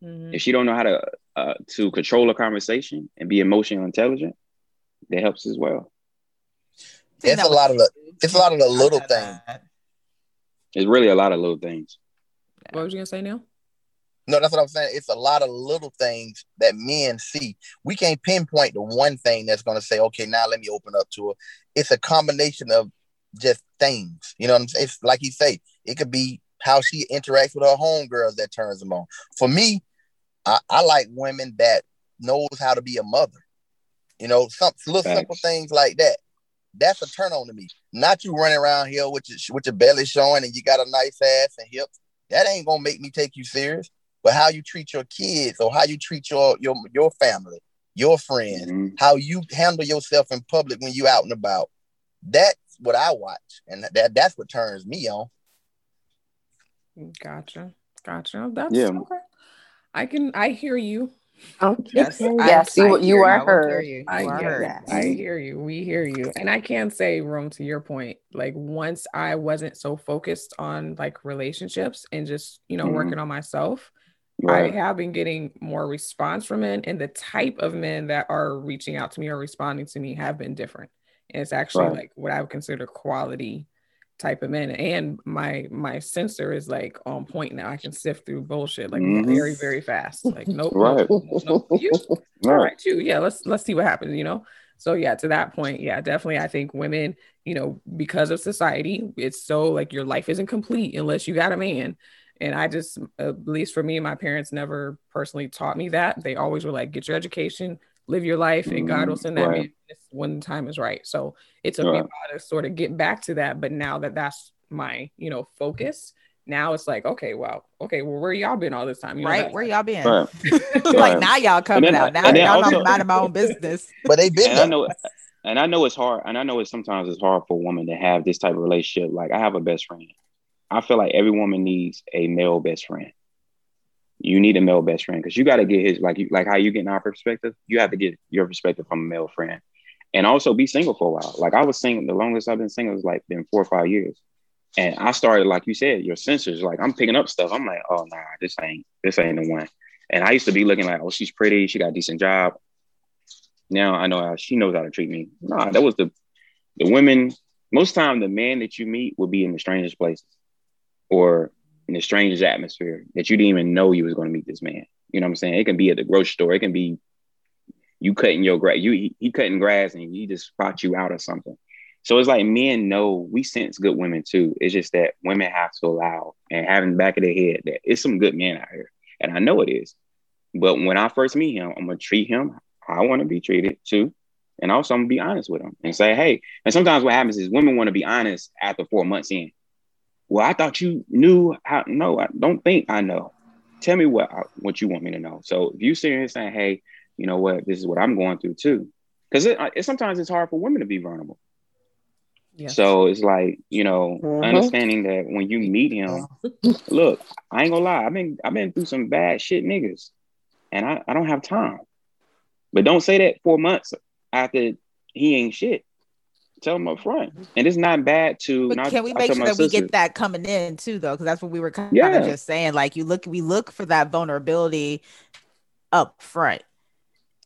Mm-hmm. If she don't know how to uh, to control a conversation and be emotionally intelligent, that helps as well. It's a lot of the it's a lot of the little things. It's really a lot of little things. What was you gonna say, Neil? No, that's what I'm saying. It's a lot of little things that men see. We can't pinpoint the one thing that's going to say, okay, now let me open up to her. It's a combination of just things. You know what I'm saying? It's like you say, it could be how she interacts with her homegirls that turns them on. For me, I, I, like women that knows how to be a mother. You know, some little Thanks. simple things like that. That's a turn on to me. Not you running around here with your with your belly showing and you got a nice ass and hips. That ain't gonna make me take you serious but how you treat your kids or how you treat your your your family, your friends, mm-hmm. how you handle yourself in public when you out and about. That's what I watch, and that that's what turns me on. Gotcha, gotcha. That's yeah. Okay. I can I hear you. Oh, yes, yes, you, you are heard. You. I, you are heard. Yes. I hear you. We hear you. And I can say, Rome, to your point, like once I wasn't so focused on like relationships and just, you know, mm-hmm. working on myself, Right. I have been getting more response from men, and the type of men that are reaching out to me or responding to me have been different. And it's actually right. like what I would consider quality type of men. And my my sensor is like on point now. I can sift through bullshit like mm-hmm. very very fast. Like nope, right. nope, nope, you. Right. All right, you. Yeah, let's let's see what happens. You know. So yeah, to that point, yeah, definitely. I think women, you know, because of society, it's so like your life isn't complete unless you got a man. And I just, at least for me, my parents never personally taught me that. They always were like, get your education, live your life, and God will mm-hmm. send that right. man when the time is right. So it took right. me a while to sort of get back to that. But now that that's my, you know, focus, now it's like, okay, well, okay, well, where y'all been all this time? You know, right, where y'all been? Right. like now y'all coming then, out. Now y'all also, mind my own business. But they been. And I know, and I know it's hard, and I know it's sometimes it's hard for a woman to have this type of relationship. Like I have a best friend, I feel like every woman needs a male best friend. You need a male best friend because you got to get his like you like how you get our perspective. You have to get your perspective from a male friend, and also be single for a while. Like I was single, the longest I've been single is like been four or five years, and I started like you said, your sensors. Like I'm picking up stuff. I'm like, oh nah, this ain't this ain't the one. And I used to be looking like, oh, she's pretty, she got a decent job. Now I know how she knows how to treat me. Nah, that was the the women. Most time, the man that you meet will be in the strangest places or in a stranger's atmosphere that you didn't even know you was going to meet this man. You know what I'm saying? It can be at the grocery store. It can be you cutting your grass. You he, he, cutting grass and he just brought you out or something. So it's like men know we sense good women too. It's just that women have to allow and having back of their head that it's some good men out here, and I know it is. But when I first meet him, I'm gonna treat him I want to be treated too, and also I'm gonna be honest with him and say, hey. And sometimes what happens is women want to be honest after four months in well, I thought you knew how. No, I don't think I know. Tell me what what you want me to know. So if you sitting here saying, "Hey, you know what? This is what I'm going through too," because it, it, sometimes it's hard for women to be vulnerable. Yes. So it's like you know, mm-hmm. understanding that when you meet him, look, I ain't gonna lie, I've been I've been through some bad shit, niggas, and I, I don't have time. But don't say that four months after he ain't shit. Tell them up front, and it's not bad to. But not, can we make sure my that we get that coming in too, though? Because that's what we were kind Yeah. of just saying. Like you look, we look for that vulnerability up front,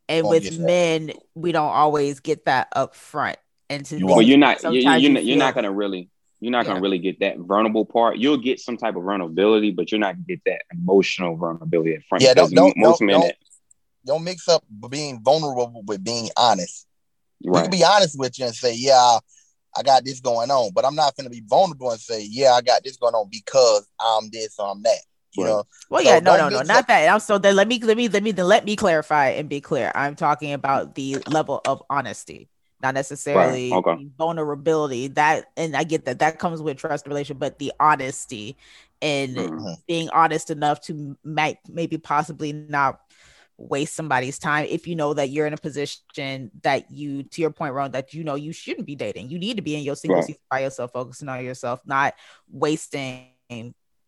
and Won't with get that. men, we don't always get that up front. And to well, you're not. You, sometimes you're, you not you're not gonna really. You're not gonna really get that vulnerable part. You'll get some type of vulnerability, but you're not gonna get that emotional vulnerability at front. Yeah, don't- because don't- most don't- men, don't- Don't mix up being vulnerable with being honest. We right? can be honest with you and say, yeah, I got this going on, but I'm not going to be vulnerable and say, yeah, I got this going on because I'm this or I'm that. You Right. know, Well, So yeah, no, no, no, not that. I'm so then let me let me let me then let me clarify and be clear. I'm talking about the level of honesty, not necessarily okay. vulnerability. That and I get that that comes with trust relation, but the honesty and Mhm. being honest enough to might maybe possibly not waste somebody's time if you know that you're in a position that you to your point Ron, that you know you shouldn't be dating you need to be in your single Right. season by yourself focusing on yourself not wasting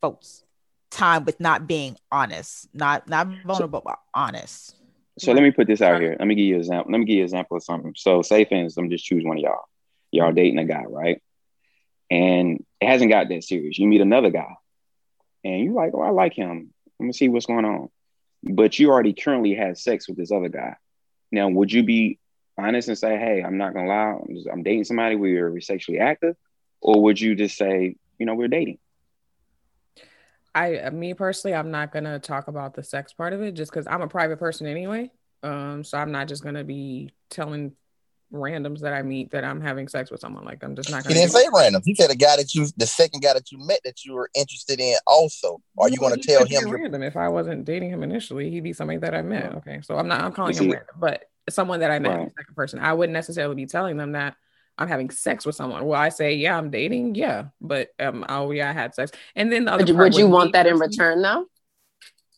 folks time with not being honest not not vulnerable but honest So let me put this out here. Let me give you an example. Let me give you an example of something. So say for instance, I'm just choose one of y'all. Y'all mm-hmm. dating a guy, right? And it hasn't got that serious. You meet another guy and you're like, oh, I like him. Let me see what's going on. But you already currently had sex with this other guy. Now, would you be honest and say, hey, I'm not gonna lie, I'm, just, I'm dating somebody, where we're sexually active? Or would you just say, you know, we're dating? I, uh, me personally, I'm not gonna talk about the sex part of it just because I'm a private person anyway. Um, so I'm not just gonna be telling randoms that I meet that I'm having sex with someone. Like I'm just not he gonna. didn't say it. random. He said a guy that you, the second guy that you met that you were interested in also. Are you going to tell him? Random if I wasn't dating him initially? He'd be somebody that I met. Okay, so I'm not. I'm calling him random, but someone that I met, Right. second person. I wouldn't necessarily be telling them that I'm having sex with someone. Well, I say, yeah, I'm dating, yeah, but um, oh yeah, I had sex, and then the other Would you, part would you want that in return though?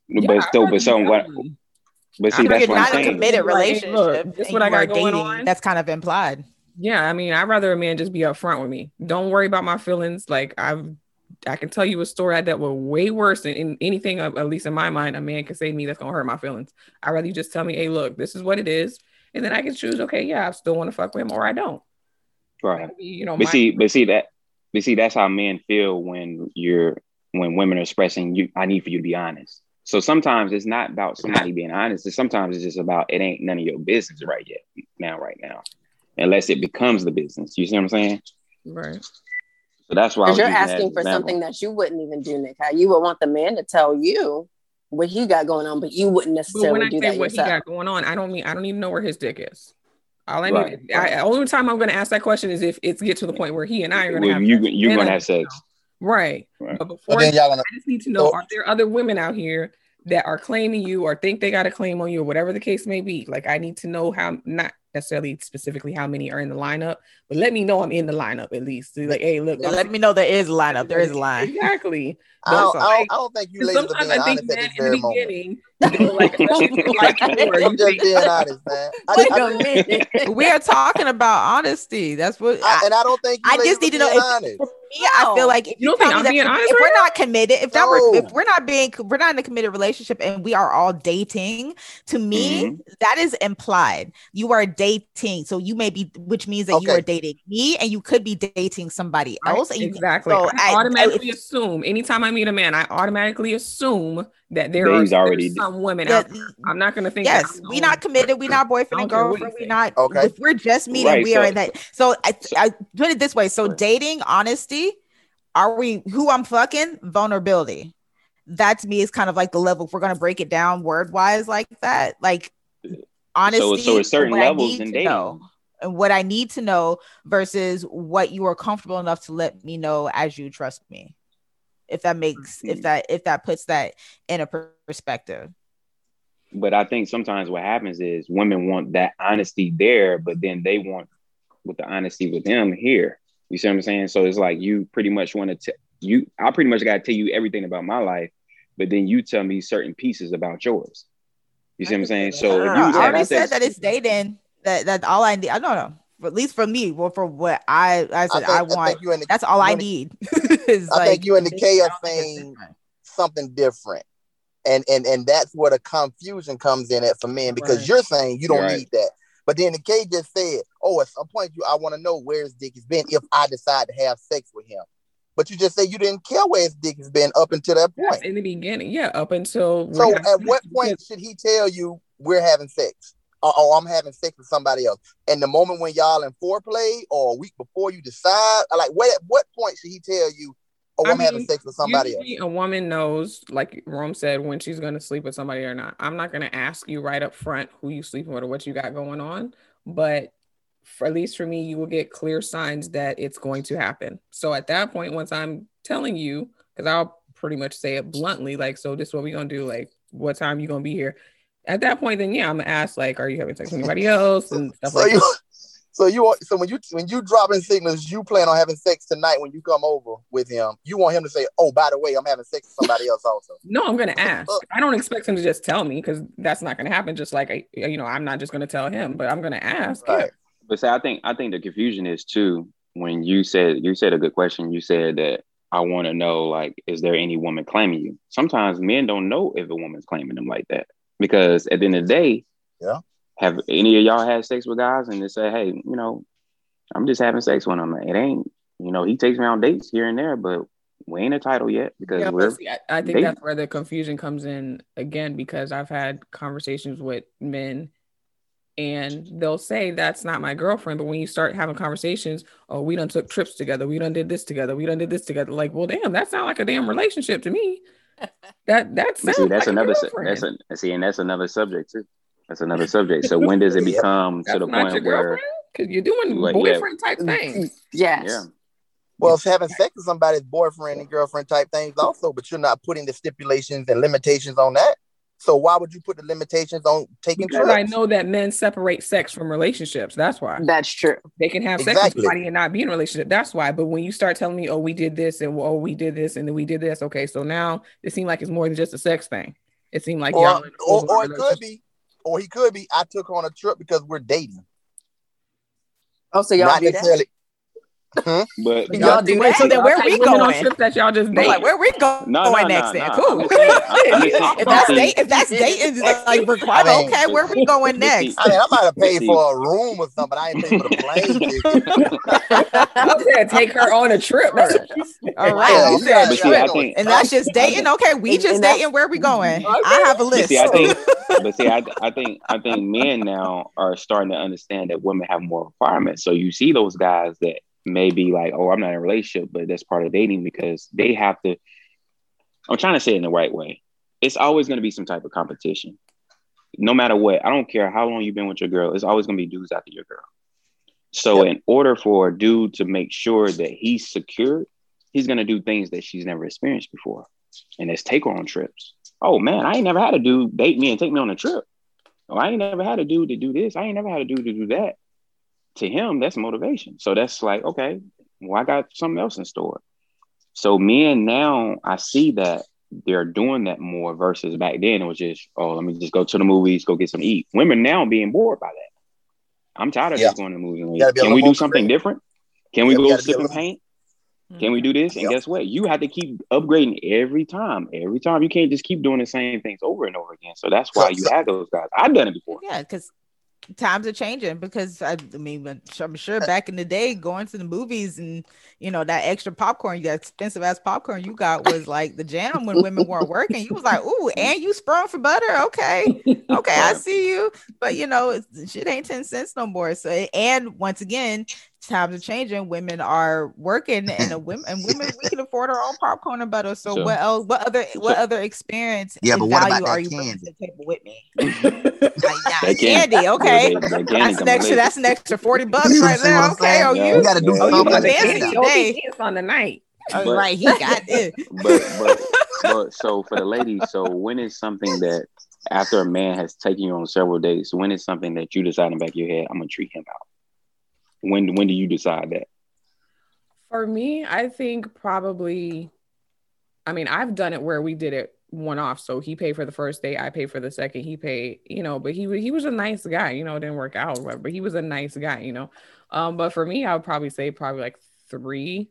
Yeah, but still, but you so what? Me. But see, I'm if that's you're what not I'm in a saying. committed Like, relationship look, this and what I got going dating, on. that's kind of implied Yeah, I mean, I'd rather a man just be upfront with me. Don't worry about my feelings. Like I've, I can tell you a story I dealt with way worse than in anything. uh, At least in my mind, a man can say to me that's gonna hurt my feelings. I'd rather you just tell me, hey, look, this is what it is, and then I can choose. Okay, yeah, I still want to fuck with him, or I don't. Right. You know, But my- see, but see that, but see that's how men feel when you're when women are expressing you. I need for you to be honest. So sometimes it's not about somebody being honest. It's sometimes it's just about it ain't none of your business right yet now, right now, unless it becomes the business. You see what I'm saying? right. So that's why I was Because you're using that as asking for example. something that you wouldn't even do, Nick. How you would want the man to tell you what he got going on, but you wouldn't But when necessarily I do say that what he got going on, I don't mean I don't even know where his dick is. All I Right, need, I, only time I'm going to ask that question is if it's get to the point where he and I are going to Well, have you sex. you're gonna have need to sex. Know. right? Right. But but before then y'all gonna. I just need to know: So- Are there other women out here that are claiming you, or think they got a claim on you, or whatever the case may be? Like, I need to know how, not necessarily specifically how many are in the lineup, but let me know I'm in the lineup at least. Like, hey, look, I'm- let me know there is a lineup there is a line exactly. I don't, That's I, don't, I don't think you Because ladies are sometimes being I think honest at this in the moment. beginning, like, like I'm just think- being honest, man. I, Wait I, a we are talking about honesty that's what I- I, and I don't think you I just need to know being if- honest. for me, I feel like if You you, don't think I'm being honest if right we're not committed, if that we're, if we're not being, we're not in a committed relationship, and we are all dating. To me, Mhm. that is implied. You are dating, so you may be, which means that you are dating me, and you could be dating somebody I- else. And you, exactly. so I, I- automatically I- assume anytime I meet a man, I automatically assume that there That are already- some women yeah, out there. I'm not gonna think. yes, that we not committed. We're not boyfriend and don't care what girlfriend. you We say. not. Okay. If we're just meeting, Right, we are in that. So I, I put it this way. So Right. dating, honesty. Are we who I'm fucking? Vulnerability. That to me is kind of like the level. If we're gonna break it down word wise like that, like honesty. so it's certain and levels in dating. know, and what I need to know versus what you are comfortable enough to let me know as you trust me. If that makes if that if that puts that in a perspective. But I think sometimes what happens is women want that honesty there, but then they want with the honesty with them here. You see what I'm saying? So it's like you pretty much want to tell you. I pretty much got to tell you everything about my life, but then you tell me certain pieces about yours. You see what I'm saying? So if you I already having said sex, that it's dating. That that all I need. I don't know. At least for me, well, for what I I I said, think, I, I want. think you and the, that's all I you and the- need. I like, think you and the K are don't think it's saying something different. And and and that's where the confusion comes in at for men because Right. you're saying you don't Right. need that. But then the K just said, "Oh, at some point, you I want to know where his dick has been if I decide to have sex with him." But you just say you didn't care where his dick has been up until that That's point. in the beginning, yeah, up until So at what point should he tell you we're having sex? Or, or I'm having sex with somebody else. And the moment when y'all in foreplay or a week before you decide, like what at what point should he tell you, oh, I I'm having sex with somebody else? A woman knows, like Rome said, when she's going to sleep with somebody or not. I'm not going to ask you right up front who you sleeping with or what you got going on, but for, at least for me, you will get clear signs that it's going to happen. So at that point, once I'm telling you, because I'll pretty much say it bluntly, like, so this is what we're gonna do, like, what time you gonna be here? At that point, then yeah, I'm gonna ask, like, are you having sex with anybody else and stuff So like you that. so you want- so when you when you dropping signals, you plan on having sex tonight when you come over with him. You want him to say, "Oh, by the way, I'm having sex with somebody else also." No, I'm gonna ask. I don't expect him to just tell me because that's not gonna happen. Just like I, you know, I'm not just gonna tell him, but I'm gonna ask. yeah. But see, I think I think the confusion is too when you said you said a good question. You said that I want to know like, is there any woman claiming you? Sometimes men don't know if a woman's claiming them like that because at the end of the day, Yeah. Have any of y'all had sex with guys and they say, hey, you know, I'm just having sex with him. It ain't, you know, he takes me on dates here and there, but we ain't a title yet because Yeah, we're see, I, I think dating. that's where the confusion comes in again because I've had conversations with men and they'll say that's not my girlfriend, but when you start having conversations, oh, we done took trips together, we done did this together, we done did this together. Like, well, damn, that sounds like a damn relationship to me. That that But sounds see, that's like another su- that's a see, and that's another subject too. That's another subject. So when does it become to the point where because you're doing Like, yeah. boyfriend type things. Yes. yeah, Well, it's having sex with somebody's boyfriend and girlfriend type things also, but you're not putting the stipulations and limitations on that. So why would you put the limitations on taking Because trips? I know that men separate sex from relationships. That's why. That's true. They can have sex with somebody and not be in a relationship. That's why. But when you start telling me, oh, we did this and oh, we did this and then we did this, okay, so now it seemed like it's more than just a sex thing. It seemed like or, y'all or, full-blown or it could be, or he could be. I took her on a trip because we're dating, Oh, so y'all not do that? necessarily. but Y'all do Wait, that? so then where Y'all we take women on going? trips that y'all just date. like, where we going No, no, next no, then? no. Cool. I'm just saying- I'm just saying- if that's date, if that's dating, like required, I mean- okay, where we going next? I mean, I might have paid See. for a room or something, but I ain't paid for the plane ticket. I said take her on a trip. That's what you said. All right, Yeah, you you said gotta- But see, think and that's just dating. Okay, we just and that's- dating. Where we going? I have a But list. see, I think, but see, I, I think, I think men now are starting to understand that women have more requirements. So you see those guys that may be like, "Oh, I'm not in a relationship," but that's part of dating because they have to. I'm trying to say it in the right way. It's always going to be some type of competition, no matter what. I don't care how long you've been with your girl. It's always going to be dudes after your girl. So, in order for a dude to make sure that he's secured, he's going to do things that she's never experienced before, and it's take her on trips. Oh man, I ain't never had a dude date me and take me on a trip. Oh, I ain't never had a dude to do this. I ain't never had a dude to do that. To him, that's motivation. So that's like, okay, well, I got something else in store. So men now, I see that they're doing that more versus back then it was just, oh, let me just go to the movies, go get some eat. Women now being bored by that. I'm tired of Yeah. just going to the movies. and Gotta be a Can we do something creative. different? Can we Yeah, we go gotta a sip and paint? Mm-hmm. Can we do this? And Yep. guess what? You have to keep upgrading every time. Every time you can't just keep doing the same things over and over again. So that's why you have those guys. I've done it before. Yeah, because times are changing. Because I, I mean, I'm sure uh, back in the day, going to the movies and you know that extra popcorn, that expensive ass popcorn you got was like the jam when women weren't working. You was like, ooh, and you sprung for butter. Okay, okay, I see you. But you know, shit ain't ten cents no more. So, and once again. Times are changing. Women are working, and a women and women we can afford our own popcorn and butter. So, So- what else? What other? What so- other experience Yeah, and but what about are you bringing candy? to the table with me? Like, nah, That candy. candy, okay. That- that candy That's an extra. later. That's an extra forty bucks right see what there. Okay, oh Yeah. you, You got to do Yeah. oh you something got with fancy that. Today. on the night. Oh, But- right, he got it. but but but so for the ladies, so when is something that after a man has taken you on several dates, when is something that you decide in the back of your head, I'm gonna treat him out? When when do you decide that? For me, I think probably, I mean, I've done it where we did it one off. So he paid for the first day, I paid for the second. He paid, you know, but he he was a nice guy, you know, it didn't work out, but he was a nice guy, you know. Um, but for me, I would probably say probably like three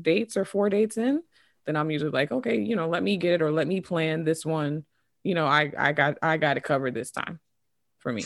dates or four dates in. Then I'm usually like, okay, you know, let me get it or let me plan this one. You know, I I got I got it covered this time for me.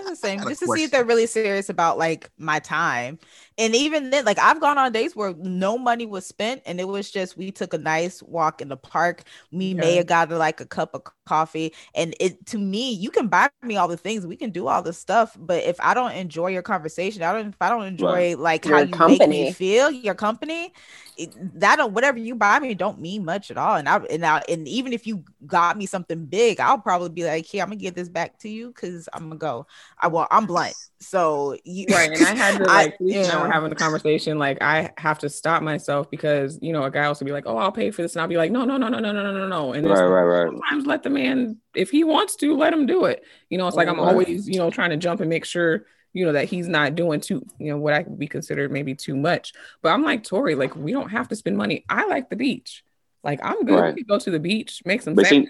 It's the same, got just to see if they're really serious about like my time. And even then, like I've gone on days where no money was spent, and it was just we took a nice walk in the park. We may have got like a cup of coffee, and it to me, you can buy me all the things, we can do all the stuff, but if I don't enjoy your conversation, I don't. If I don't enjoy like how you make me feel, your company, it, that don't whatever you buy me don't mean much at all. And I and I and even if you got me something big, I'll probably be like, here, I'm gonna give this back to you because I'm gonna go. I well, I'm blunt, so you right and i had to like I we're having the conversation, like I have to stop myself because you know a guy also be like, "Oh, I'll pay for this," and I'll be like, "No, no, no, no, no, no, no, no." And right, right, right. sometimes let the man, if he wants to, let him do it. You know, it's like I'm always, you know, trying to jump and make sure you know that he's not doing too you know what i would be considered maybe too much but i'm like tori like we don't have to spend money i like the beach like i'm good right. go to the beach make some but see,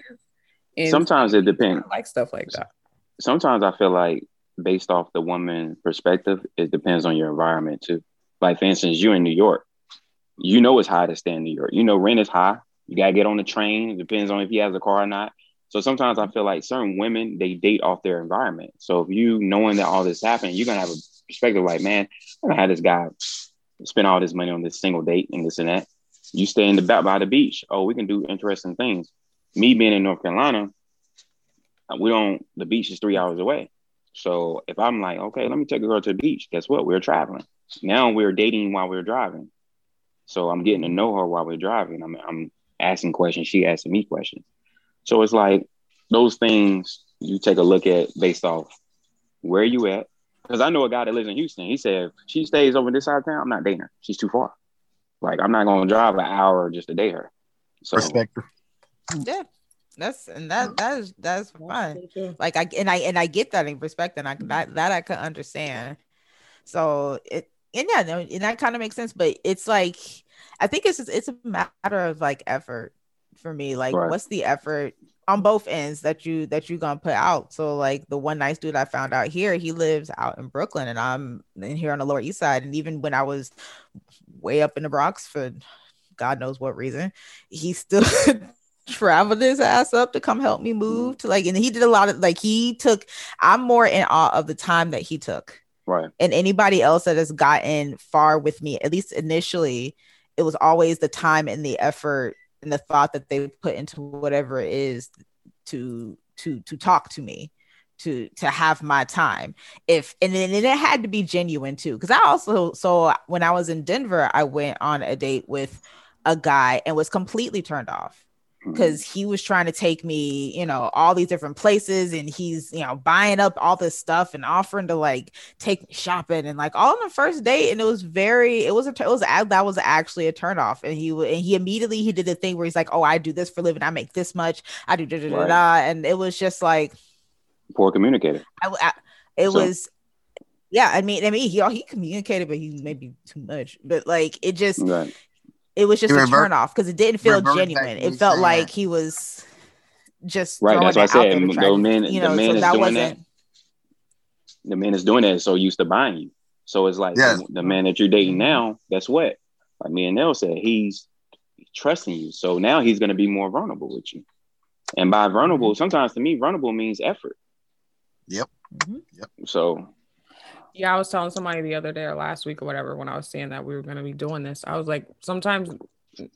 sometimes it depends I like stuff like that sometimes i feel like based off the woman perspective, it depends on your environment too. Like for instance, you in New York, you know it's high to stay in New York. You know rent is high. You gotta get on the train. It depends on if he has a car or not. So sometimes I feel like certain women they date off their environment. So if you knowing that all this happened, you're gonna have a perspective like, man, gonna have this guy spend all this money on this single date and this and that. You stay in the back by the beach. Oh, we can do interesting things. Me being in North Carolina, we don't the beach is three hours away so if i'm like okay let me take a girl to the beach guess what? We're traveling. Now we're dating while we're driving. So i'm getting to know her while we're driving. I'm, I'm asking questions she asking me questions. So it's like those things you take a look at based off where you at. Because i know a guy that lives in houston. He said if she stays over this side of town i'm not dating her. She's too far. Like i'm not going to drive an hour just to date her. So Perspective. yeah that's and that oh. that is that's fine. like i and i and i get that in respect and i mm-hmm. that, that i can understand. So it and yeah and that kind of makes sense but it's like i think it's just, it's a matter of like effort for me. Like Right. what's the effort on both ends that you that you gonna put out? So like the one nice dude i found out here he lives out in brooklyn and i'm in here on the lower east side and even when i was way up in the bronx for god knows what reason he still traveled his ass up to come help me move to like and he did a lot of like he took i'm more in awe of the time that he took. Right. And anybody else that has gotten far with me at least initially it was always the time and the effort and the thought that they put into whatever it is to to to talk to me to to have my time. If and then and it had to be genuine too because i also so when i was in denver i went on a date with a guy and was completely turned off Mm-hmm. because he was trying to take me, you know, all these different places and he's, you know, buying up all this stuff and offering to like take me shopping and like all on the first date. And it was very, it was a, it was, a- that was actually a turn off. And he, would- and he immediately, he did the thing where he's like, oh, I do this for a living. I make this much. I do da da da Right. da. And it was just like, poor communicator I, I it So- was, yeah. I mean, I mean, he, he communicated, but he maybe too much, but like, it just, right it was just He a revert- turn off because it didn't feel genuine. It felt saying- like he was just Right, that's why I said there the to- man- you the man so is that doing wasn't. the man is doing that so used to buying you. So it's like Yes. the, the man that you're dating now, guess what? Like me and Nell said, he's trusting you. So now he's gonna be more vulnerable with you. And by vulnerable, Mm-hmm. sometimes to me, vulnerable means effort. Mhm. Yep. So Yeah, I was telling somebody the other day or last week or whatever when I was saying that we were going to be doing this. I was like, sometimes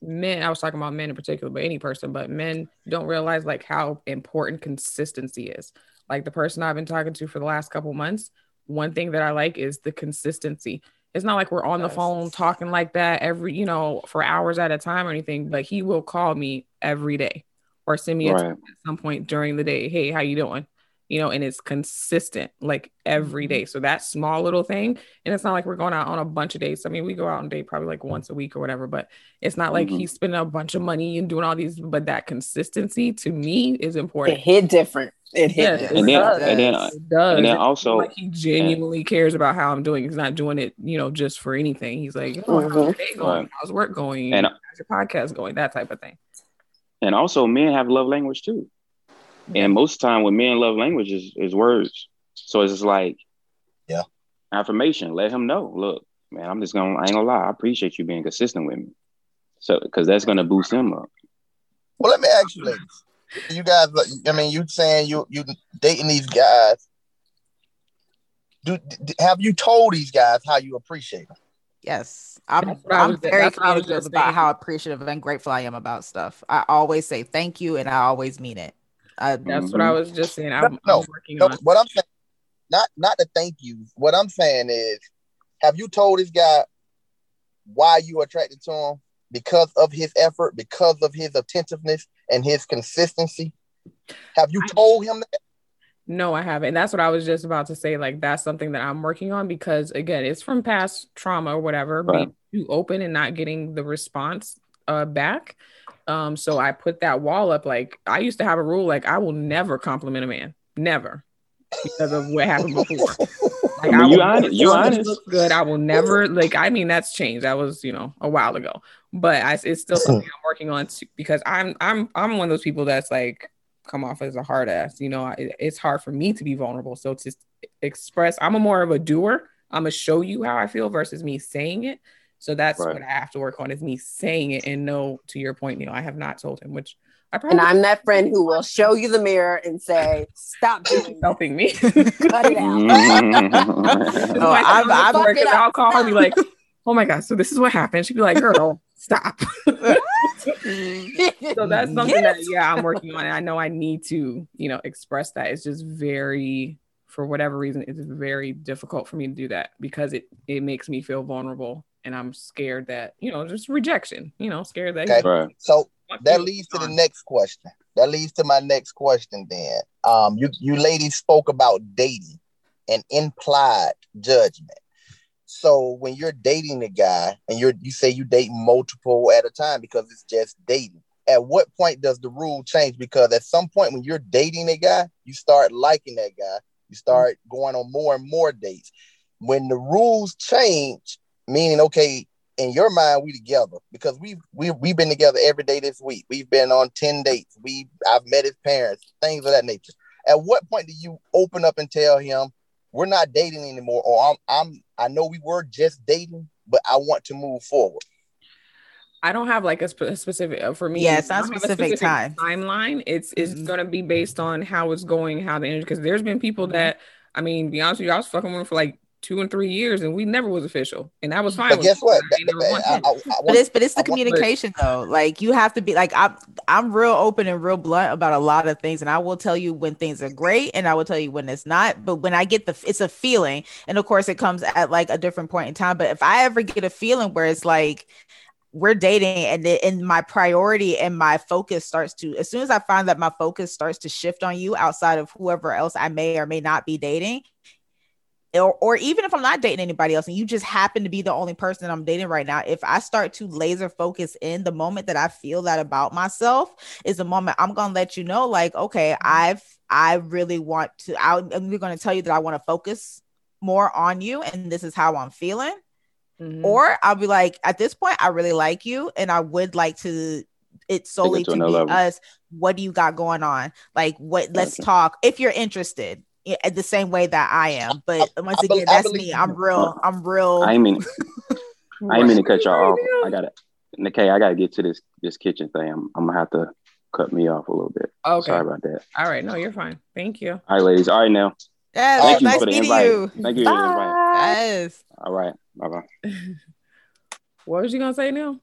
men, I was talking about men in particular, but any person, but men don't realize like how important consistency is. Like the person I've been talking to for the last couple months, one thing that I like is the consistency. It's not like we're on the phone talking like that every, you know, for hours at a time or anything, but he will call me every day or send me a right, at some point during the day hey how you doing you know and it's consistent like every Mm-hmm. so that small little thing and it's not like we're going out on a bunch of dates i mean we go out on date probably like once a week or whatever but it's not like Mhm. he's spending a bunch of money and doing all these but that consistency to me is important. It hit different. It hit Yeah, different. and then does. and then it does and then also like he genuinely cares about how i'm doing he's not doing it you know just for anything he's like oh, how's your day going Right. how's work going And- how's your podcast going that type of thing and also men have love language too. And most of the time when men love language is, is words. So it's just like Yeah. affirmation. Let him know. Look, man, I'm just gonna I ain't gonna lie, I appreciate you being consistent with me. So because that's gonna boost him up. Well, let me ask you, ladies. You guys, I mean, you saying you you dating these guys, do, d- have you told these guys how you appreciate them? Yes, I'm. I I'm very that's what I communicative about how appreciative and grateful I am about stuff. I always say thank you, and I always mean it. I, That's what I was just saying. I'm, No, I'm working No, on. what I'm saying, not not the thank you. What I'm saying is, have you told this guy why you attracted to him? Because of his effort, because of his attentiveness and his consistency. Have you I- told him that? No, I haven't. And that's what I was just about to say. Like that's something that I'm working on because again, it's from past trauma or whatever, Right. being too open and not getting the response uh back. Um, so I put that wall up. Like I used to have a rule, like I will never compliment a man. Never. Because of what happened before. Like I mean, will you never honest- you tell him this honest. good. I will never like. I mean, that's changed. That was you know a while ago, but I, it's still something I'm working on too, because I'm I'm I'm one of those people that's like come off as a hard ass. You know, I, it's hard for me to be vulnerable. So to express, I'm a more of a doer. I'm gonna show you how I feel versus me saying it. So that's Right. what I have to work on is me saying it. And no, to your point, Neil, I have not told him, which I probably And I'm that friend who will show you the mirror and say, "Stop helping me. Cut it out." Mhm. Oh, I'm- I'm- Fuck it I'll call her and be like, oh my God, so this is what happened. She'd be like, girl, stop. so that's something that, yeah, I'm working on. And I know I need to, you know, express that. It's just very, for whatever reason, it's very difficult for me to do that because it, it makes me feel vulnerable. And I'm scared that, you know, just rejection, you know, scared that. Okay. Right. So that leads to the next question. That leads to my next question then. Um, you you ladies spoke about dating and implied judgment. So when you're dating a guy and you're you say you date multiple at a time because it's just dating. At what point does the rule change? Because at some point when you're dating a guy, you start liking that guy. You start going on more and more dates. When the rules change, meaning okay, in your mind we together because we've we, we've been together every day this week we've been on 10 dates we i've met his parents things of that nature at what point do you open up and tell him we're not dating anymore or i'm, I'm i know we were just dating but i want to move forward I don't have like a, spe- a specific uh, for me. Yeah, it's I not don't have a specific time. timeline. It's it's Mhm. gonna be based on how it's going, how the energy. Because there's been people Mm-hmm. that I mean, be honest with you, I was fucking with for like two and three years, and we never was official, and that was fine. but with guess what I ain't never want I- I- I But it's but it's the I want- communication though. Like you have to be like I'm I'm real open and real blunt about a lot of things, and I will tell you when things are great, and I will tell you when it's not. But when I get the it's a feeling, and of course it comes at like a different point in time. But if I ever get a feeling where it's like we're dating and it, and my priority and my focus starts to as soon as I find that my focus starts to shift on you outside of whoever else I may or may not be dating, or, or even if I'm not dating anybody else and you just happen to be the only person that I'm dating right now, if I start to laser focus in the moment that I feel that about myself is the moment I'm gonna let you know, like, okay, I've I really want to I, I'm gonna tell you that I want to focus more on you and this is how I'm feeling. Mhm. Or I'll be like, at this point, I really like you and I would like to it solely to to, be level. us. What do you got going on? Like what let's Gotcha. talk if you're interested. Yeah, The same way that I am, but once I again, I that's me. I'm real. I'm real. I ain't mean I ain't mean to cut y'all off. I gotta Nikki, I gotta get to this this kitchen thing. I'm, I'm gonna have to cut me off a little bit. Okay. Sorry about that. All right. No, you're fine. Thank you. All right, ladies. All right now. yes, Thank you nice for the invite. You. Thank you. Bye. For the yes. All right. Bye bye. What was you gonna say, now?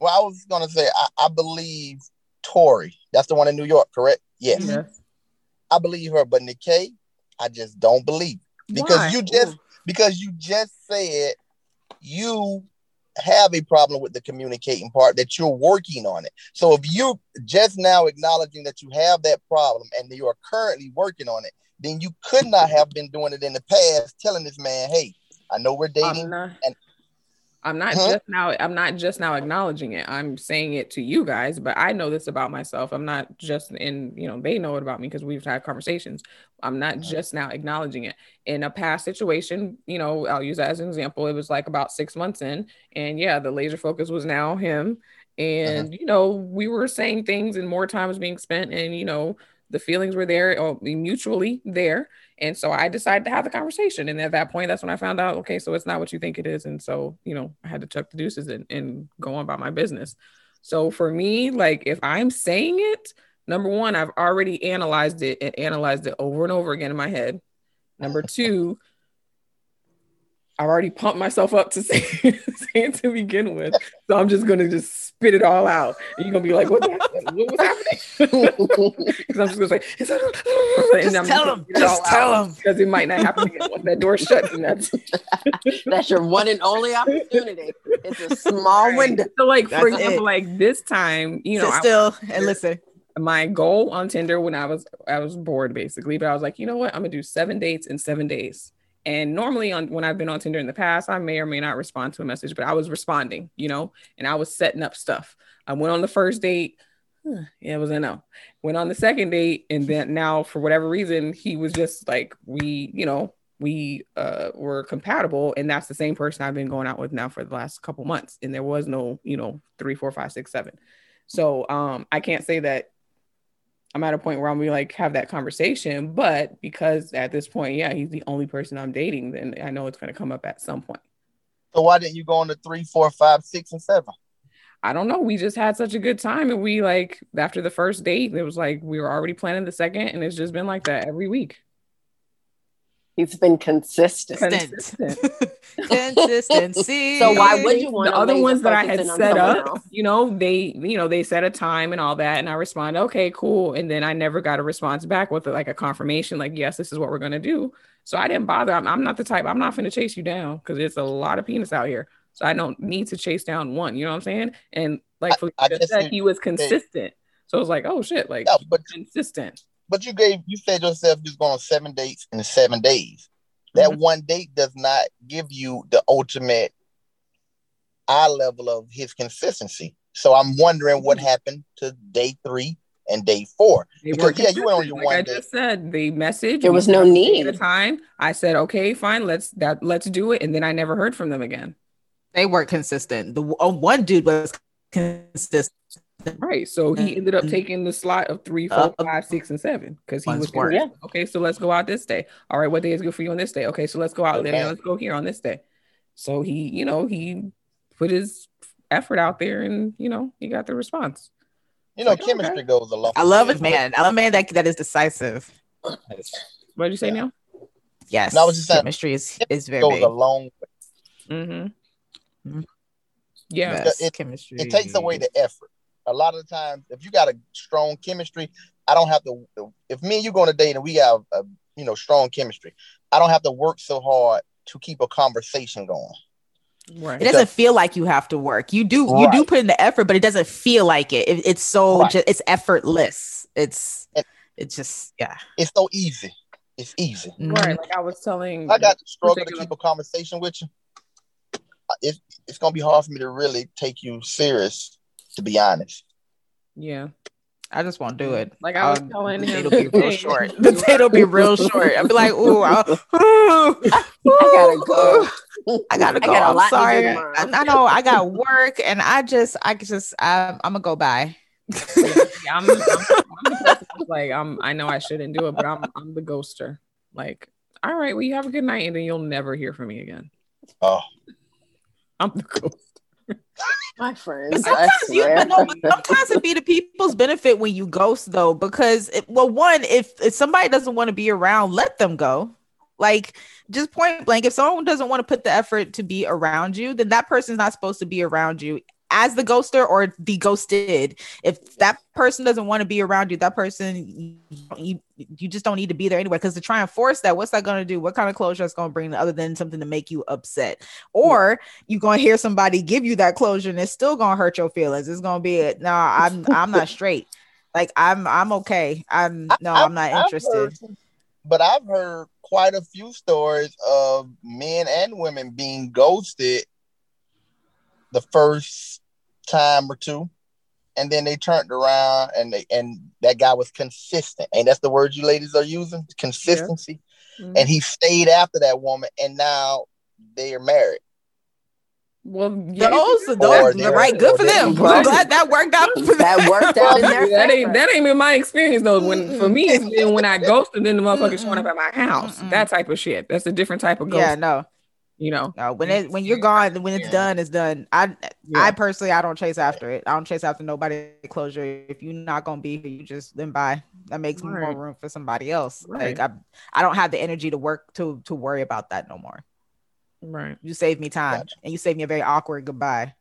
well i was gonna say i, I believe tori that's the one in new york correct yes Yes. i believe her but Nikki, i just don't believe because Why? you just because you just said you have a problem with the communicating part that you're working on it. So if you just now acknowledging that you have that problem and you are currently working on it, then you could not have been doing it in the past, telling this man, "Hey, I know we're dating." And- I'm not Huh? just now. I'm not just now acknowledging it. I'm saying it to you guys, but I know this about myself. I'm not just in. You know, they know it about me because we've had conversations. I'm not just now acknowledging it. In a past situation, you know, I'll use that as an example. It was like about six months in, and yeah, the laser focus was now him, uh-huh. and you know, we were saying things, and more time was being spent, and you know, the feelings were there, oh, or mutually there. And so I decided to have the conversation. And at that point, that's when I found out, okay, so it's not what you think it is. And so, you know, I had to chuck the deuces and, and go on about my business. So for me, like if I'm saying it, number one, I've already analyzed it and analyzed it over and over again in my head. Number two, I've already pumped myself up to say, say it to begin with. So I'm just gonna just spit it all out. And you're gonna be like, what, what was happening? Because I'm just gonna say, just I'm tell them, just tell them. Because it might not happen again once that door shuts. And that's that's your one and only opportunity. It's a small right. window. So, like That's for example, it. like this time, you know, Sit I- still and listen. my goal on Tinder when I was I was bored basically, but I was like, you know what, I'm gonna do seven dates in seven days. And normally on when I've been on Tinder in the past, I may or may not respond to a message, but I was responding, you know, and I was setting up stuff. I went on the first date. Yeah, it was a no. Went on the second date, and then now for whatever reason, he was just like, we, you know, we uh were compatible, and that's the same person I've been going out with now for the last couple months. And there was no, you know, three, four, five, six, seven. So um I can't say that I'm at a point where I'm gonna like have that conversation, but because at this point, yeah, he's the only person I'm dating, then I know it's gonna come up at some point. So why didn't you go on to three, four, five, six, and seven? I don't know. We just had such a good time, and we like after the first date, it was like we were already planning the second, and it's just been like that every week. He's been consistent. Consistent. Consistency. So why would you want the other ones that I had set up, else? you know, they, you know, they set a time and all that, and I respond, okay, cool, and then I never got a response back with like a confirmation, like, yes, this is what we're gonna do. So I didn't bother. I'm, I'm not the type. I'm not gonna chase you down because there's a lot of penis out here. So I don't need to chase down one. You know what I'm saying? And like I- Felicia I guess said, he was consistent. So it was like, oh shit, like Yeah, but consistent. But you gave you said yourself you was going seven dates in seven days. That Mhm. one date does not give you the ultimate eye level of his consistency. So I'm wondering what happened to day three and day four. They Because, yeah, you went on your like one I date. just said, the message. There was no set a date need. At a time, I said, okay, fine, let's that let's do it, and then I never heard from them again. they weren't consistent. The oh, one dude was consistent. Right. So he ended up Mhm. taking the slot of three, Uh, four, five, six, and seven because he was weren't. consistent. Okay, so let's go out this day. All right, what day is good for you on this day? Okay, so let's go out. Then Okay. let's go here on this day. So he, you know, he put his effort out there, and you know, he got the response. You know, Like, okay. chemistry goes a long I love way. a man. I love a man that that is decisive. What did you say Yeah. now? Yes, No, I was just saying, chemistry is is very goes big. a long way. Mm-hmm. Mhm. Yeah. Yes, It- chemistry. It takes away the effort. A lot of the times, if you got a strong chemistry, I don't have to. If me and you go on a date and we have a you know strong chemistry, I don't have to work so hard to keep a conversation going. Right. It doesn't feel like you have to work. You do you do put in the effort, but it doesn't feel like it. It- it's so Right. ju- it's effortless. It's And- it's just yeah. It's so easy. It's easy. Mm-hmm. Right. Like I was telling. I got to struggle to keep a conversation with you. It's it's gonna be hard for me to really take you serious, to be honest. Yeah. I just won't do it. Like I was Um, telling him. date will be real short. The date will be real short. I'll be like, ooh, I'll, ooh, I gotta go. I gotta I go. got a I'm lot sorry. I. I know I got work, and I just, I just, I'm, I'm gonna go by. Yeah, I'm, I'm, I'm the person who's like I'm. I know I shouldn't do it, but I'm I'm the ghoster. Like, all right, well, you have a good night, and then you'll never hear from me again. Oh, I'm the ghost. My friends, sometimes you, swear. but no, but sometimes it be the people's benefit when you ghost though, because it, well, one, if if somebody doesn't want to be around, let them go. Like just point blank, if someone doesn't want to put the effort to be around you, then that person's not supposed to be around you as the ghoster or the ghosted. If that person doesn't want to be around you, that person you you just don't need to be there anyway. Because to try and force that, what's that going to do? What kind of closure is going to bring other than something to make you upset? Or you're going to hear somebody give you that closure and it's still going to hurt your feelings. It's going to be it. No, I'm I'm not straight. Like I'm I'm okay. I'm no, I'm not I've interested. heard- but I've heard quite a few stories of men and women being ghosted the first time or two, and then they turned around and they and that guy was consistent. And that's the word you ladies are using, consistency. Mhm. And he stayed after that woman, and now they are married. Well, yeah, Those, those, they're- right? Good for them. I'm glad that worked out. For That worked out in their that ain't that ain't been my experience though. When for me, it's been when I ghosted, then the motherfucker showing up at my house. Mm-mm. That type of shit. That's a different type of ghost. Yeah, no, You know. no. When it when you're gone, when it's Yeah. done, it's done. I Yeah. I personally I don't chase after it. I don't chase after nobody closure. If you're not gonna be here, you just then bye. That makes more room for somebody else. Right. Like I I don't have the energy to work to to worry about that no more. Right. You saved me time, Gotcha. and you saved me a very awkward goodbye.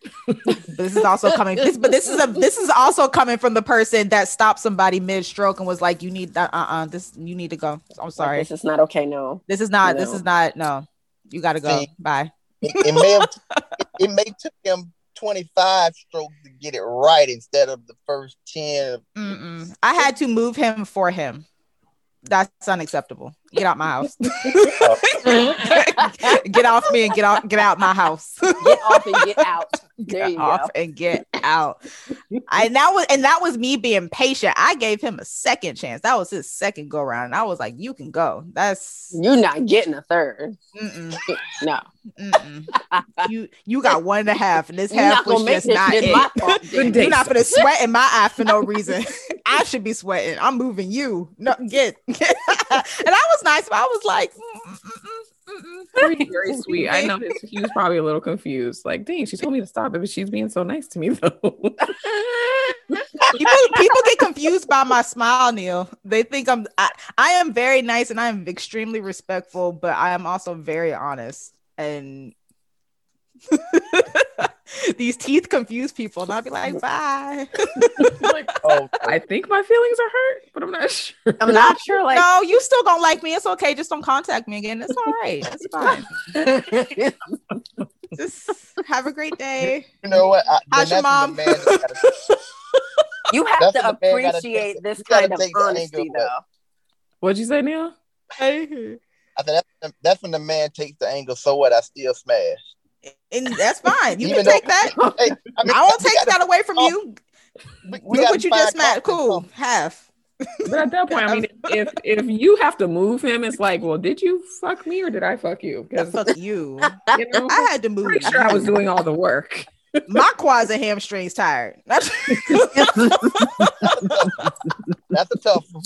but this is also coming. This, but this is a this is also coming from the person that stopped somebody mid stroke and was like, "You need that uh uh this. You need to go. I'm sorry. This is not okay. No. This is not. This is not. No, you got to go. See, Bye." It, it may have it, it may took him 25 strokes to get it right instead of the first 10. Mm-mm. I had to move him for him. That's unacceptable. Get out my house. get off me and get out. Get out my house. Get off and get out. There Get you off go. and get out. I and that was and that was me being patient. I gave him a second chance. That was his second go round. And I was like, "You can go." That's You're not getting a third. mm-mm, No. mm-mm. you. You got one and a half, and this You're half was just not it. fault. Good Jimmy. day. You're not gonna sweat in my eye for no reason. I should be sweating. I'm moving you. No, get. and I was nice, but I was like, mm, mm, mm, mm. Very, very sweet. I know he was probably a little confused. Like, dang, she told me to stop it, but she's being so nice to me though. people, people get confused by my smile, Neil. They think I'm I, I am very nice and I am extremely respectful, but I am also very honest. And these teeth confuse people, and I'll be like, bye. like, Oh, I think my feelings are hurt, but I'm not sure. I'm not sure. Like, no, you still gonna like me. It's okay. Just don't contact me again. It's all right. It's fine. Just have a great day. you know what? I, How's your that's mom? the man just gotta- you have That's to what the man gotta appreciate take- this kind of take honesty, though. What'd you say, Neil? I said that's, that's when the man takes the angle. So what? I still smash. And that's fine. You Even can take that. Hey, I, mean, I won't take gotta- that away from oh, you. we- we Look what you just smacked. confidence. Cool. Half. But at that point, I mean, if if you have to move him, it's like, well, did you fuck me or did I fuck you? Because Fuck you. you know, I had to move. pretty sure I was doing all the work. My quads and hamstrings tired. That's, That's a tough one.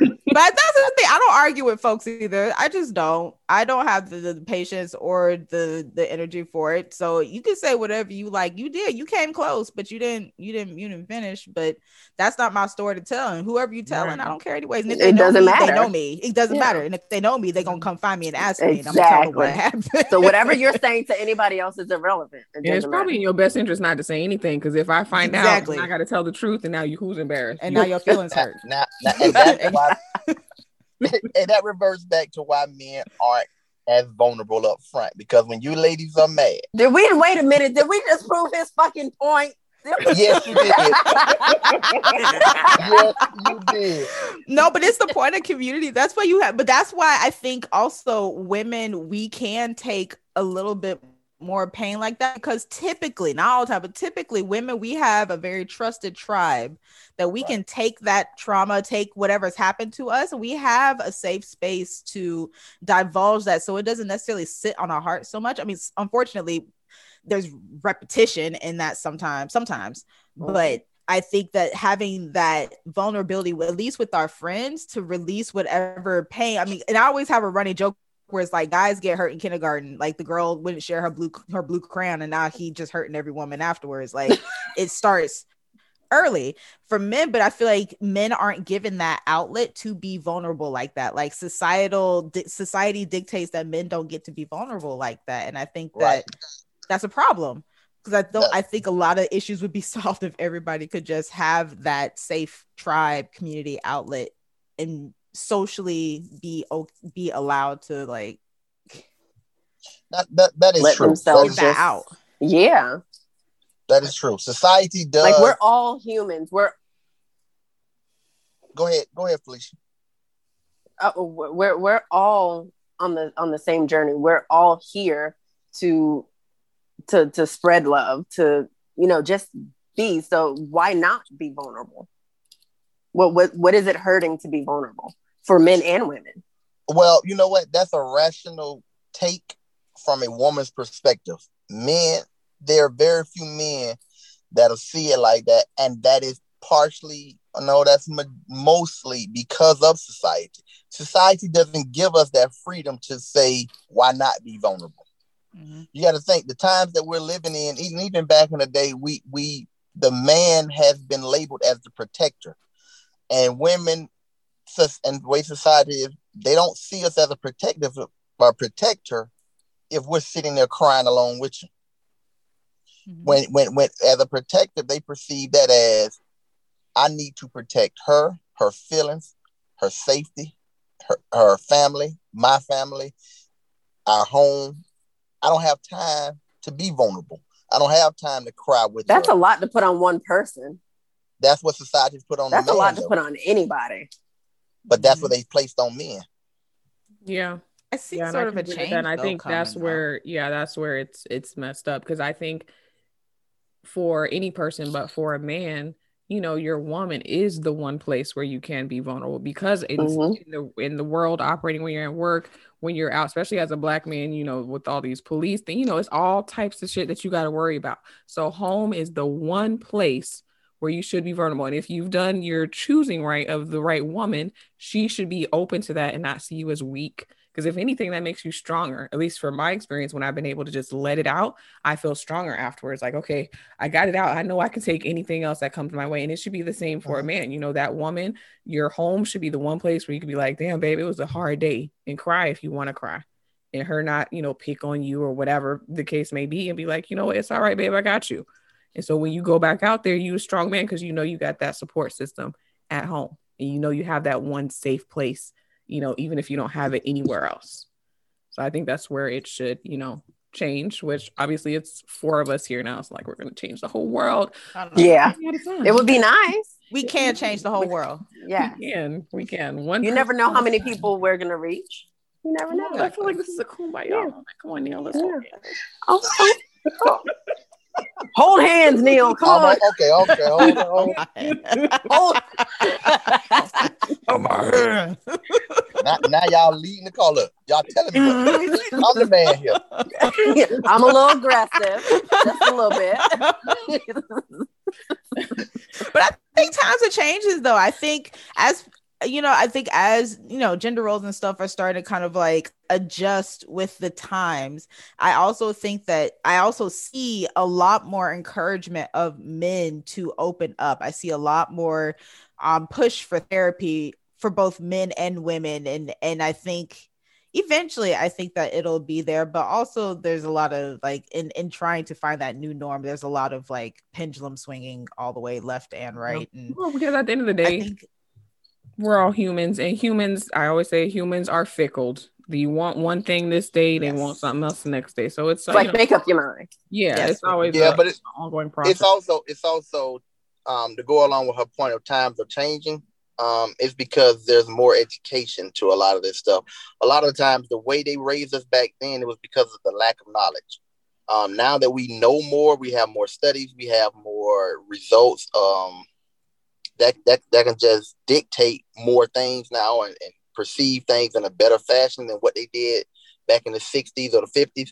but that's the thing. I don't argue with folks either. I just don't. I don't have the, the patience or the the energy for it. So you can say whatever you like. You did. You came close, but you didn't. You didn't. You didn't finish. But that's not my story to tell. And whoever you telling, Right. I don't care anyways. And if It they know doesn't me, They know me. It doesn't Yeah. matter. And if they know me, they're gonna come find me and ask me. And I'm gonna tell them what Exactly. happened. So whatever you're saying to anybody else is irrelevant. It And it's doesn't probably in your best interest not to say anything because if I find Exactly. out, I got to tell the truth, and now you who's embarrassed? and You. now your feelings hurt. now, now- and that's why, and that reverts back to why men aren't as vulnerable up front because when you ladies are mad, Did we wait a minute? Did we just prove his fucking point? yes, you did. yes, you did. no, but it's the point of community. That's why you have, but that's why I think also women, we can take a little bit more pain like that because typically, not all the time, but typically, women, we have a very trusted tribe that we Right. can take that trauma, take whatever's happened to us, we have a safe space to divulge that so it doesn't necessarily sit on our heart so much. I mean, unfortunately, there's repetition in that sometimes, sometimes, but I think that having that vulnerability, at least with our friends, to release whatever pain. I mean, and I always have a running joke where it's like guys get hurt in kindergarten, like the girl wouldn't share her blue her blue crayon, and now he just hurting every woman afterwards. Like it starts early for men, but I feel like men aren't given that outlet to be vulnerable like that. Like societal di- society dictates that men don't get to be vulnerable like that, and I think that Right. that's a problem because I don't. I think a lot of issues would be solved if everybody could just have that safe tribe community outlet and socially be o- be allowed to like That, that, that is Let true. themselves That that just- out. Yeah. that is true. Society does. Like we're all humans. We're go ahead. Go ahead, Felicia. uh, we're we're all on the on the same journey. We're all here to to to spread love, to you know, just be. So why not be vulnerable? What what what is it hurting to be vulnerable for men and women? Well, you know what? That's a rational take from a woman's perspective. Men, there are very few men that'll see it like that, and that is partially, no, that's mo- mostly because of society. Society doesn't give us that freedom to say, why not be vulnerable? Mhm. You got to think the times that we're living in, even even back in the day, we we the man has been labeled as the protector, and women, and the way society is, they don't see us as a protective or protector. if we're sitting there crying along with you. Mhm. When when when as a protector, they perceive that as I need to protect her, her feelings, her safety, her, her family, my family, our home. I don't have time to be vulnerable. I don't have time to cry with That's her. a lot to put on one person. That's what society's put on That's the a man, lot to though. put on anybody. but that's what they placed on men. Yeah. I see yeah, sort I of a can change. and I think that's coming, though. where, yeah, that's where it's it's messed up because I think for any person, but for a man, you know, your woman is the one place where you can be vulnerable because in, Mhm. in the in the world operating when you're at work, when you're out, especially as a black man, you know, with all these police things, you know, it's all types of shit that you got to worry about. So home is the one place where you should be vulnerable. And if you've done your choosing right of the right woman, she should be open to that and not see you as weak. Because if anything, that makes you stronger. At least for my experience, when I've been able to just let it out, I feel stronger afterwards. Like, okay, I got it out. I know I can take anything else that comes my way. And it should be the same for a man. You know, that woman, your home should be the one place where you can be like, damn, babe, it was a hard day and cry if you want to cry. And her not, you know, pick on you or whatever the case may be and be like, you know what, it's all right, babe, I got you. And so when you go back out there, you a strong man because you know you got that support system at home. And you know you have that one safe place, you know, even if you don't have it anywhere else. So I think that's where it should, you know, change, which obviously it's four of us here now. It's like we're gonna change the whole world. I don't know. Yeah, We had fun. it would be nice. we can change the whole world. Yeah, We can. We can. One you never know how many people we're gonna reach. You never know. I feel like this is a cool by y'all. Like, Come on, Neil. Let's Yeah. go. Oh, oh, oh. Hold hands, Neil. Come Oh, on. okay, okay, hold on, hold on. Hold. Now, now y'all leading the call up. Y'all telling me what I'm the man here. I'm a little aggressive, just a little bit. but I think times are changes though. I think as you know, I think as you know, gender roles and stuff are starting to kind of like adjust with the times. I also think that I also see a lot more encouragement of men to open up. I see a lot more um push for therapy for both men and women and and I think eventually i think that it'll be there but also there's a lot of like in in trying to find that new norm there's a lot of like pendulum swinging all the way left and right and Well, because at the end of the day, we're all humans, and humans. I always say humans are fickle. Do you want one thing this day, they Yes. want something else the next day. So it's It's like you know, make up your mind. yeah, Yes. it's always Yeah, a- but it's an ongoing process. it's also it's also um to go along with her point of times are changing. Um, it's because there's more education to a lot of this stuff. A lot of the times, the way they raised us back then, it was because of the lack of knowledge. Um, now that we know more, we have more studies, we have more results. Um, that that that can just dictate more things now and, and perceive things in a better fashion than what they did back in the 60s or the 50s.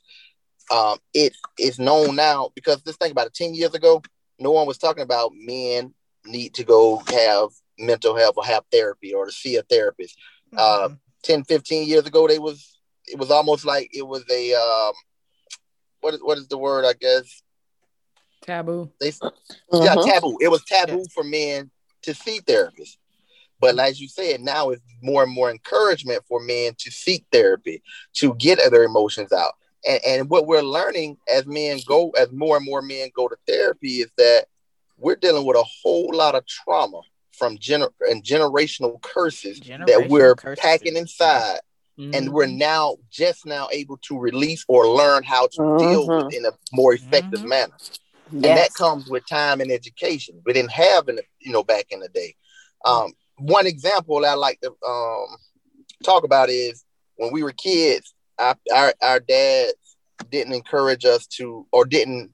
Um, it is known now because just think about it 10 years ago, no one was talking about men need to go have mental health or have therapy or to see a therapist. Uh, Mhm. 10, 15 years ago, they was it was almost like it was a um, what is what is the word? I guess taboo. they yeah Mhm. taboo. It was taboo for men to see therapists. But as you said, now it's more and more encouragement for men to seek therapy, to get their emotions out. And, and what we're learning as men go, as more and more men go to therapy, is that we're dealing with a whole lot of trauma from gener- and generational curses that we're curses. packing inside Mm-hmm. and we're now just now able to release or learn how to deal Mhm. with in a more effective Mhm. manner and that comes with time and education. We didn't have in the, you know back in the day. Um, one example I like to um, talk about is when we were kids, our, our our dads didn't encourage us to or didn't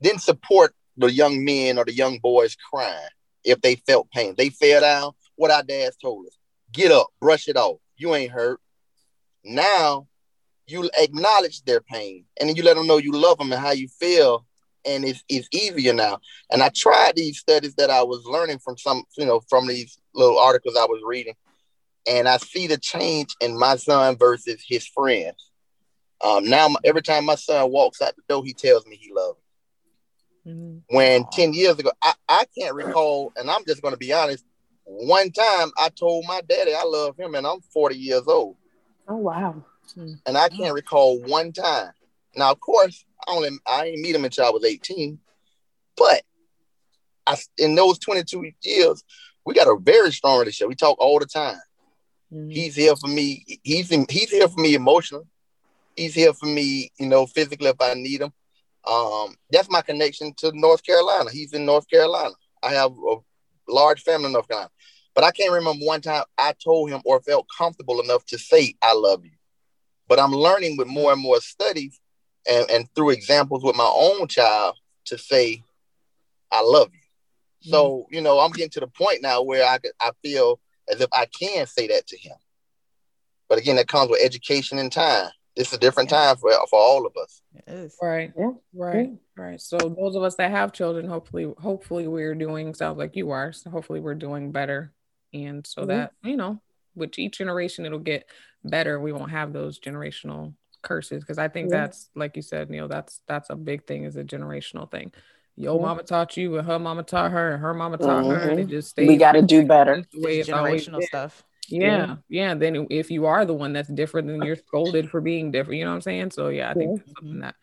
didn't support the young men or the young boys crying if they felt pain. They fell down. What our dads told us: get up, brush it off. You ain't hurt. Now you acknowledge their pain and then you let them know you love them and how you feel and it's, it's easier now and i tried these studies that i was learning from some you know from these little articles i was reading and i see the change in my son versus his friends um, now every time my son walks out the door he tells me he loves me Mhm. when 10 years ago I, I can't recall and i'm just going to be honest one time i told my daddy i love him and i'm 40 years old Oh wow. Hmm. And I can't recall one time. Now, of course, I only I didn't meet him until I was 18, but I in those 22 years, we got a very strong relationship. We talk all the time. Mm-hmm. He's here for me. He's in, he's here for me emotionally. He's here for me, you know, physically if I need him. Um, that's my connection to North Carolina. He's in North Carolina. I have a large family in North Carolina. But I can't remember one time I told him or felt comfortable enough to say, I love you. But I'm learning with more and more studies and, and through examples with my own child to say, I love you. Mm-hmm. So, you know, I'm getting to the point now where I, I feel as if I can say that to him. But again, that comes with education and time. It's a different time for, for all of us. Right. Yeah. Right. Yeah. Right. So those of us that have children, hopefully, hopefully we're doing sounds like you are. So hopefully we're doing better. And so mm-hmm. that, you know, with each generation it'll get better. We won't have those generational curses. Cause I think yeah. that's like you said, Neil, that's that's a big thing is a generational thing. Your mama taught you, and her mama taught her, and her mama taught mm-hmm. her, and it mm-hmm. just stays. We got to do better. The way it's generational stuff. Yeah, yeah. Then if you are the one that's different, then you're scolded for being different. You know what I'm saying? So yeah, I think that's something that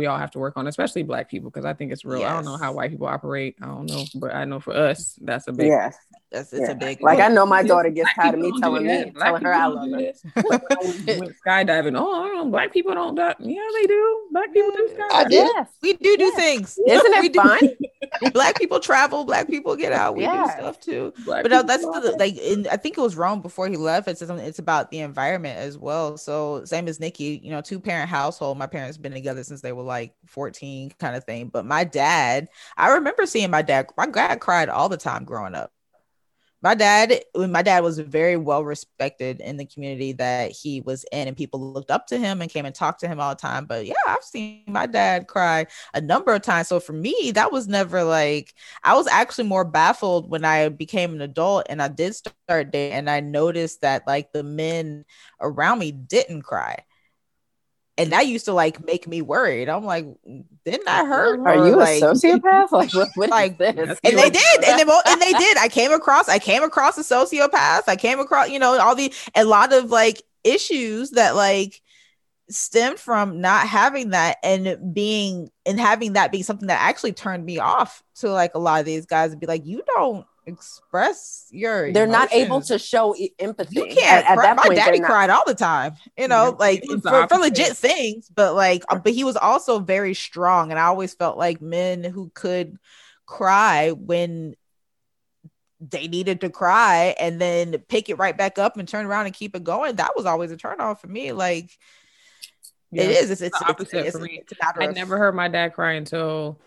we all have to work on, especially black people, because I think it's real. Yes. I don't know how white people operate. I don't know, but I know for us, that's a big. Yes. That's it's yeah. a big like I know my daughter gets tired of me telling me telling her I love her. skydiving. Oh, I don't know. Black people don't die. Yeah, they do. Black people do skydiving. Yes. We do do yes. things. Isn't it fun? black people travel. Black people get out. We yeah. do stuff too. Black but uh, that's the, like in, I think it was wrong before he left. It's it's about the environment as well. So same as Nikki, you know, two parent household. My parents been together since they were like 14, kind of thing. But my dad, I remember seeing my dad. My dad cried all the time growing up my dad my dad was very well respected in the community that he was in and people looked up to him and came and talked to him all the time but yeah i've seen my dad cry a number of times so for me that was never like i was actually more baffled when i became an adult and i did start dating and i noticed that like the men around me didn't cry and that used to like make me worried. I'm like, didn't I hurt? Are you like, a sociopath? Like, what, what like this? And they did, and they and they did. I came across, I came across a sociopath. I came across, you know, all the a lot of like issues that like stemmed from not having that and being and having that being something that actually turned me off to like a lot of these guys and be like, you don't express your they're emotions. not able to show empathy. You can't at, at that my point, daddy cried all the time you know like for, for, legit things but like uh, but he was also very strong and i always felt like men who could cry when they needed to cry and then pick it right back up and turn around and keep it going that was always a turn off for me like yeah. it is it's, it's, it's opposite it's, for me. i never heard my dad cry until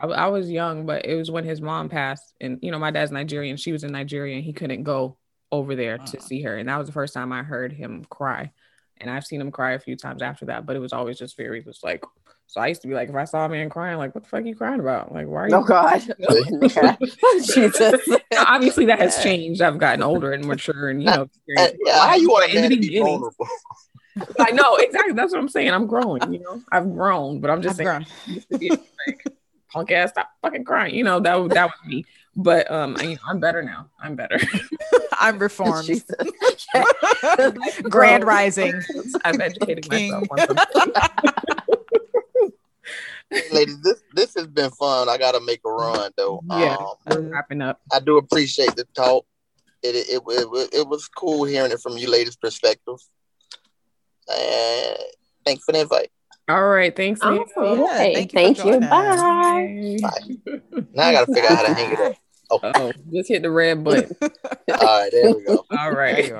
I, I, was young, but it was when his mom passed, and you know, my dad's Nigerian. She was in Nigeria, and he couldn't go over there uh-huh. to see her, and that was the first time I heard him cry. And I've seen him cry a few times after that, but it was always just very just like. So I used to be like, if I saw a man crying, like, what the fuck are you crying about? Like, why are you? Oh God, Jesus. Obviously, that has changed. I've gotten older and mature, and you know, and, how you want to be vulnerable? I know exactly. That's what I'm saying. I'm growing. You know, I've grown, but I'm just I've saying punk ass, stop fucking crying. You know, that that was me. But um, I, I'm better now. I'm better. I'm reformed. Grand rising. I'm educating myself. ladies, this this has been fun. I gotta make a run though. Yeah, um, wrapping up. I do appreciate the talk. It it, it it, it was cool hearing it from you ladies' perspective. And thanks for the invite. All right. Thanks. Oh, yeah, thank you. Thank you. Bye. Bye. Now I got to figure out how to hang it up. Oh. oh just hit the red button. All right, there we go. All right.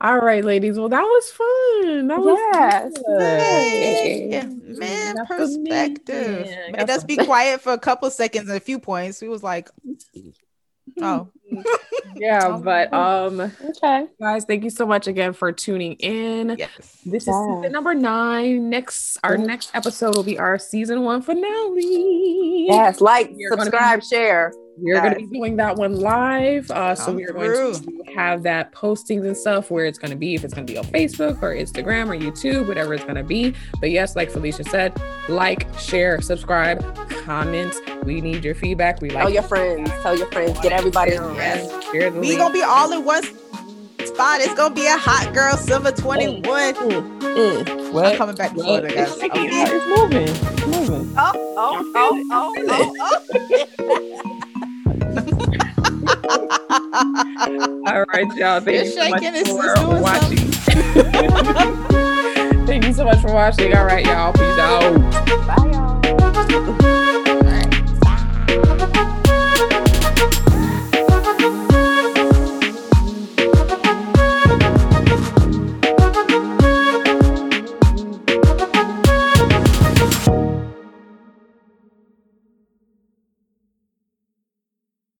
All right, ladies. Well, that was fun. That was yes. Yeah. Man, That's perspective. Man, let's be quiet for a couple seconds and a few points. We was like, oh. Yeah, but um okay. Guys, thank you so much again for tuning in. Yes. This yeah. is season number nine. Next our next episode will be our season one finale. Yes, like, subscribe, be- share. We're going to be doing that one live. Uh, so we are going to have that postings and stuff where it's going to be, if it's going to be on Facebook or Instagram or YouTube, whatever it's going to be. But yes, like Felicia said, like, share, subscribe, comment. We need your feedback. We like tell your friends, tell your friends, get everybody. Yes. we gonna be all in one spot. It's gonna be a hot girl summer 21. Mm, mm. What? I'm coming back to Florida, guys. It's, moving. it's moving. It's moving. Oh, oh, oh, oh, oh. All right, y'all. Thank you so much for watching. Thank you so much for watching. All right, y'all. Peace out. Bye, y'all. All right.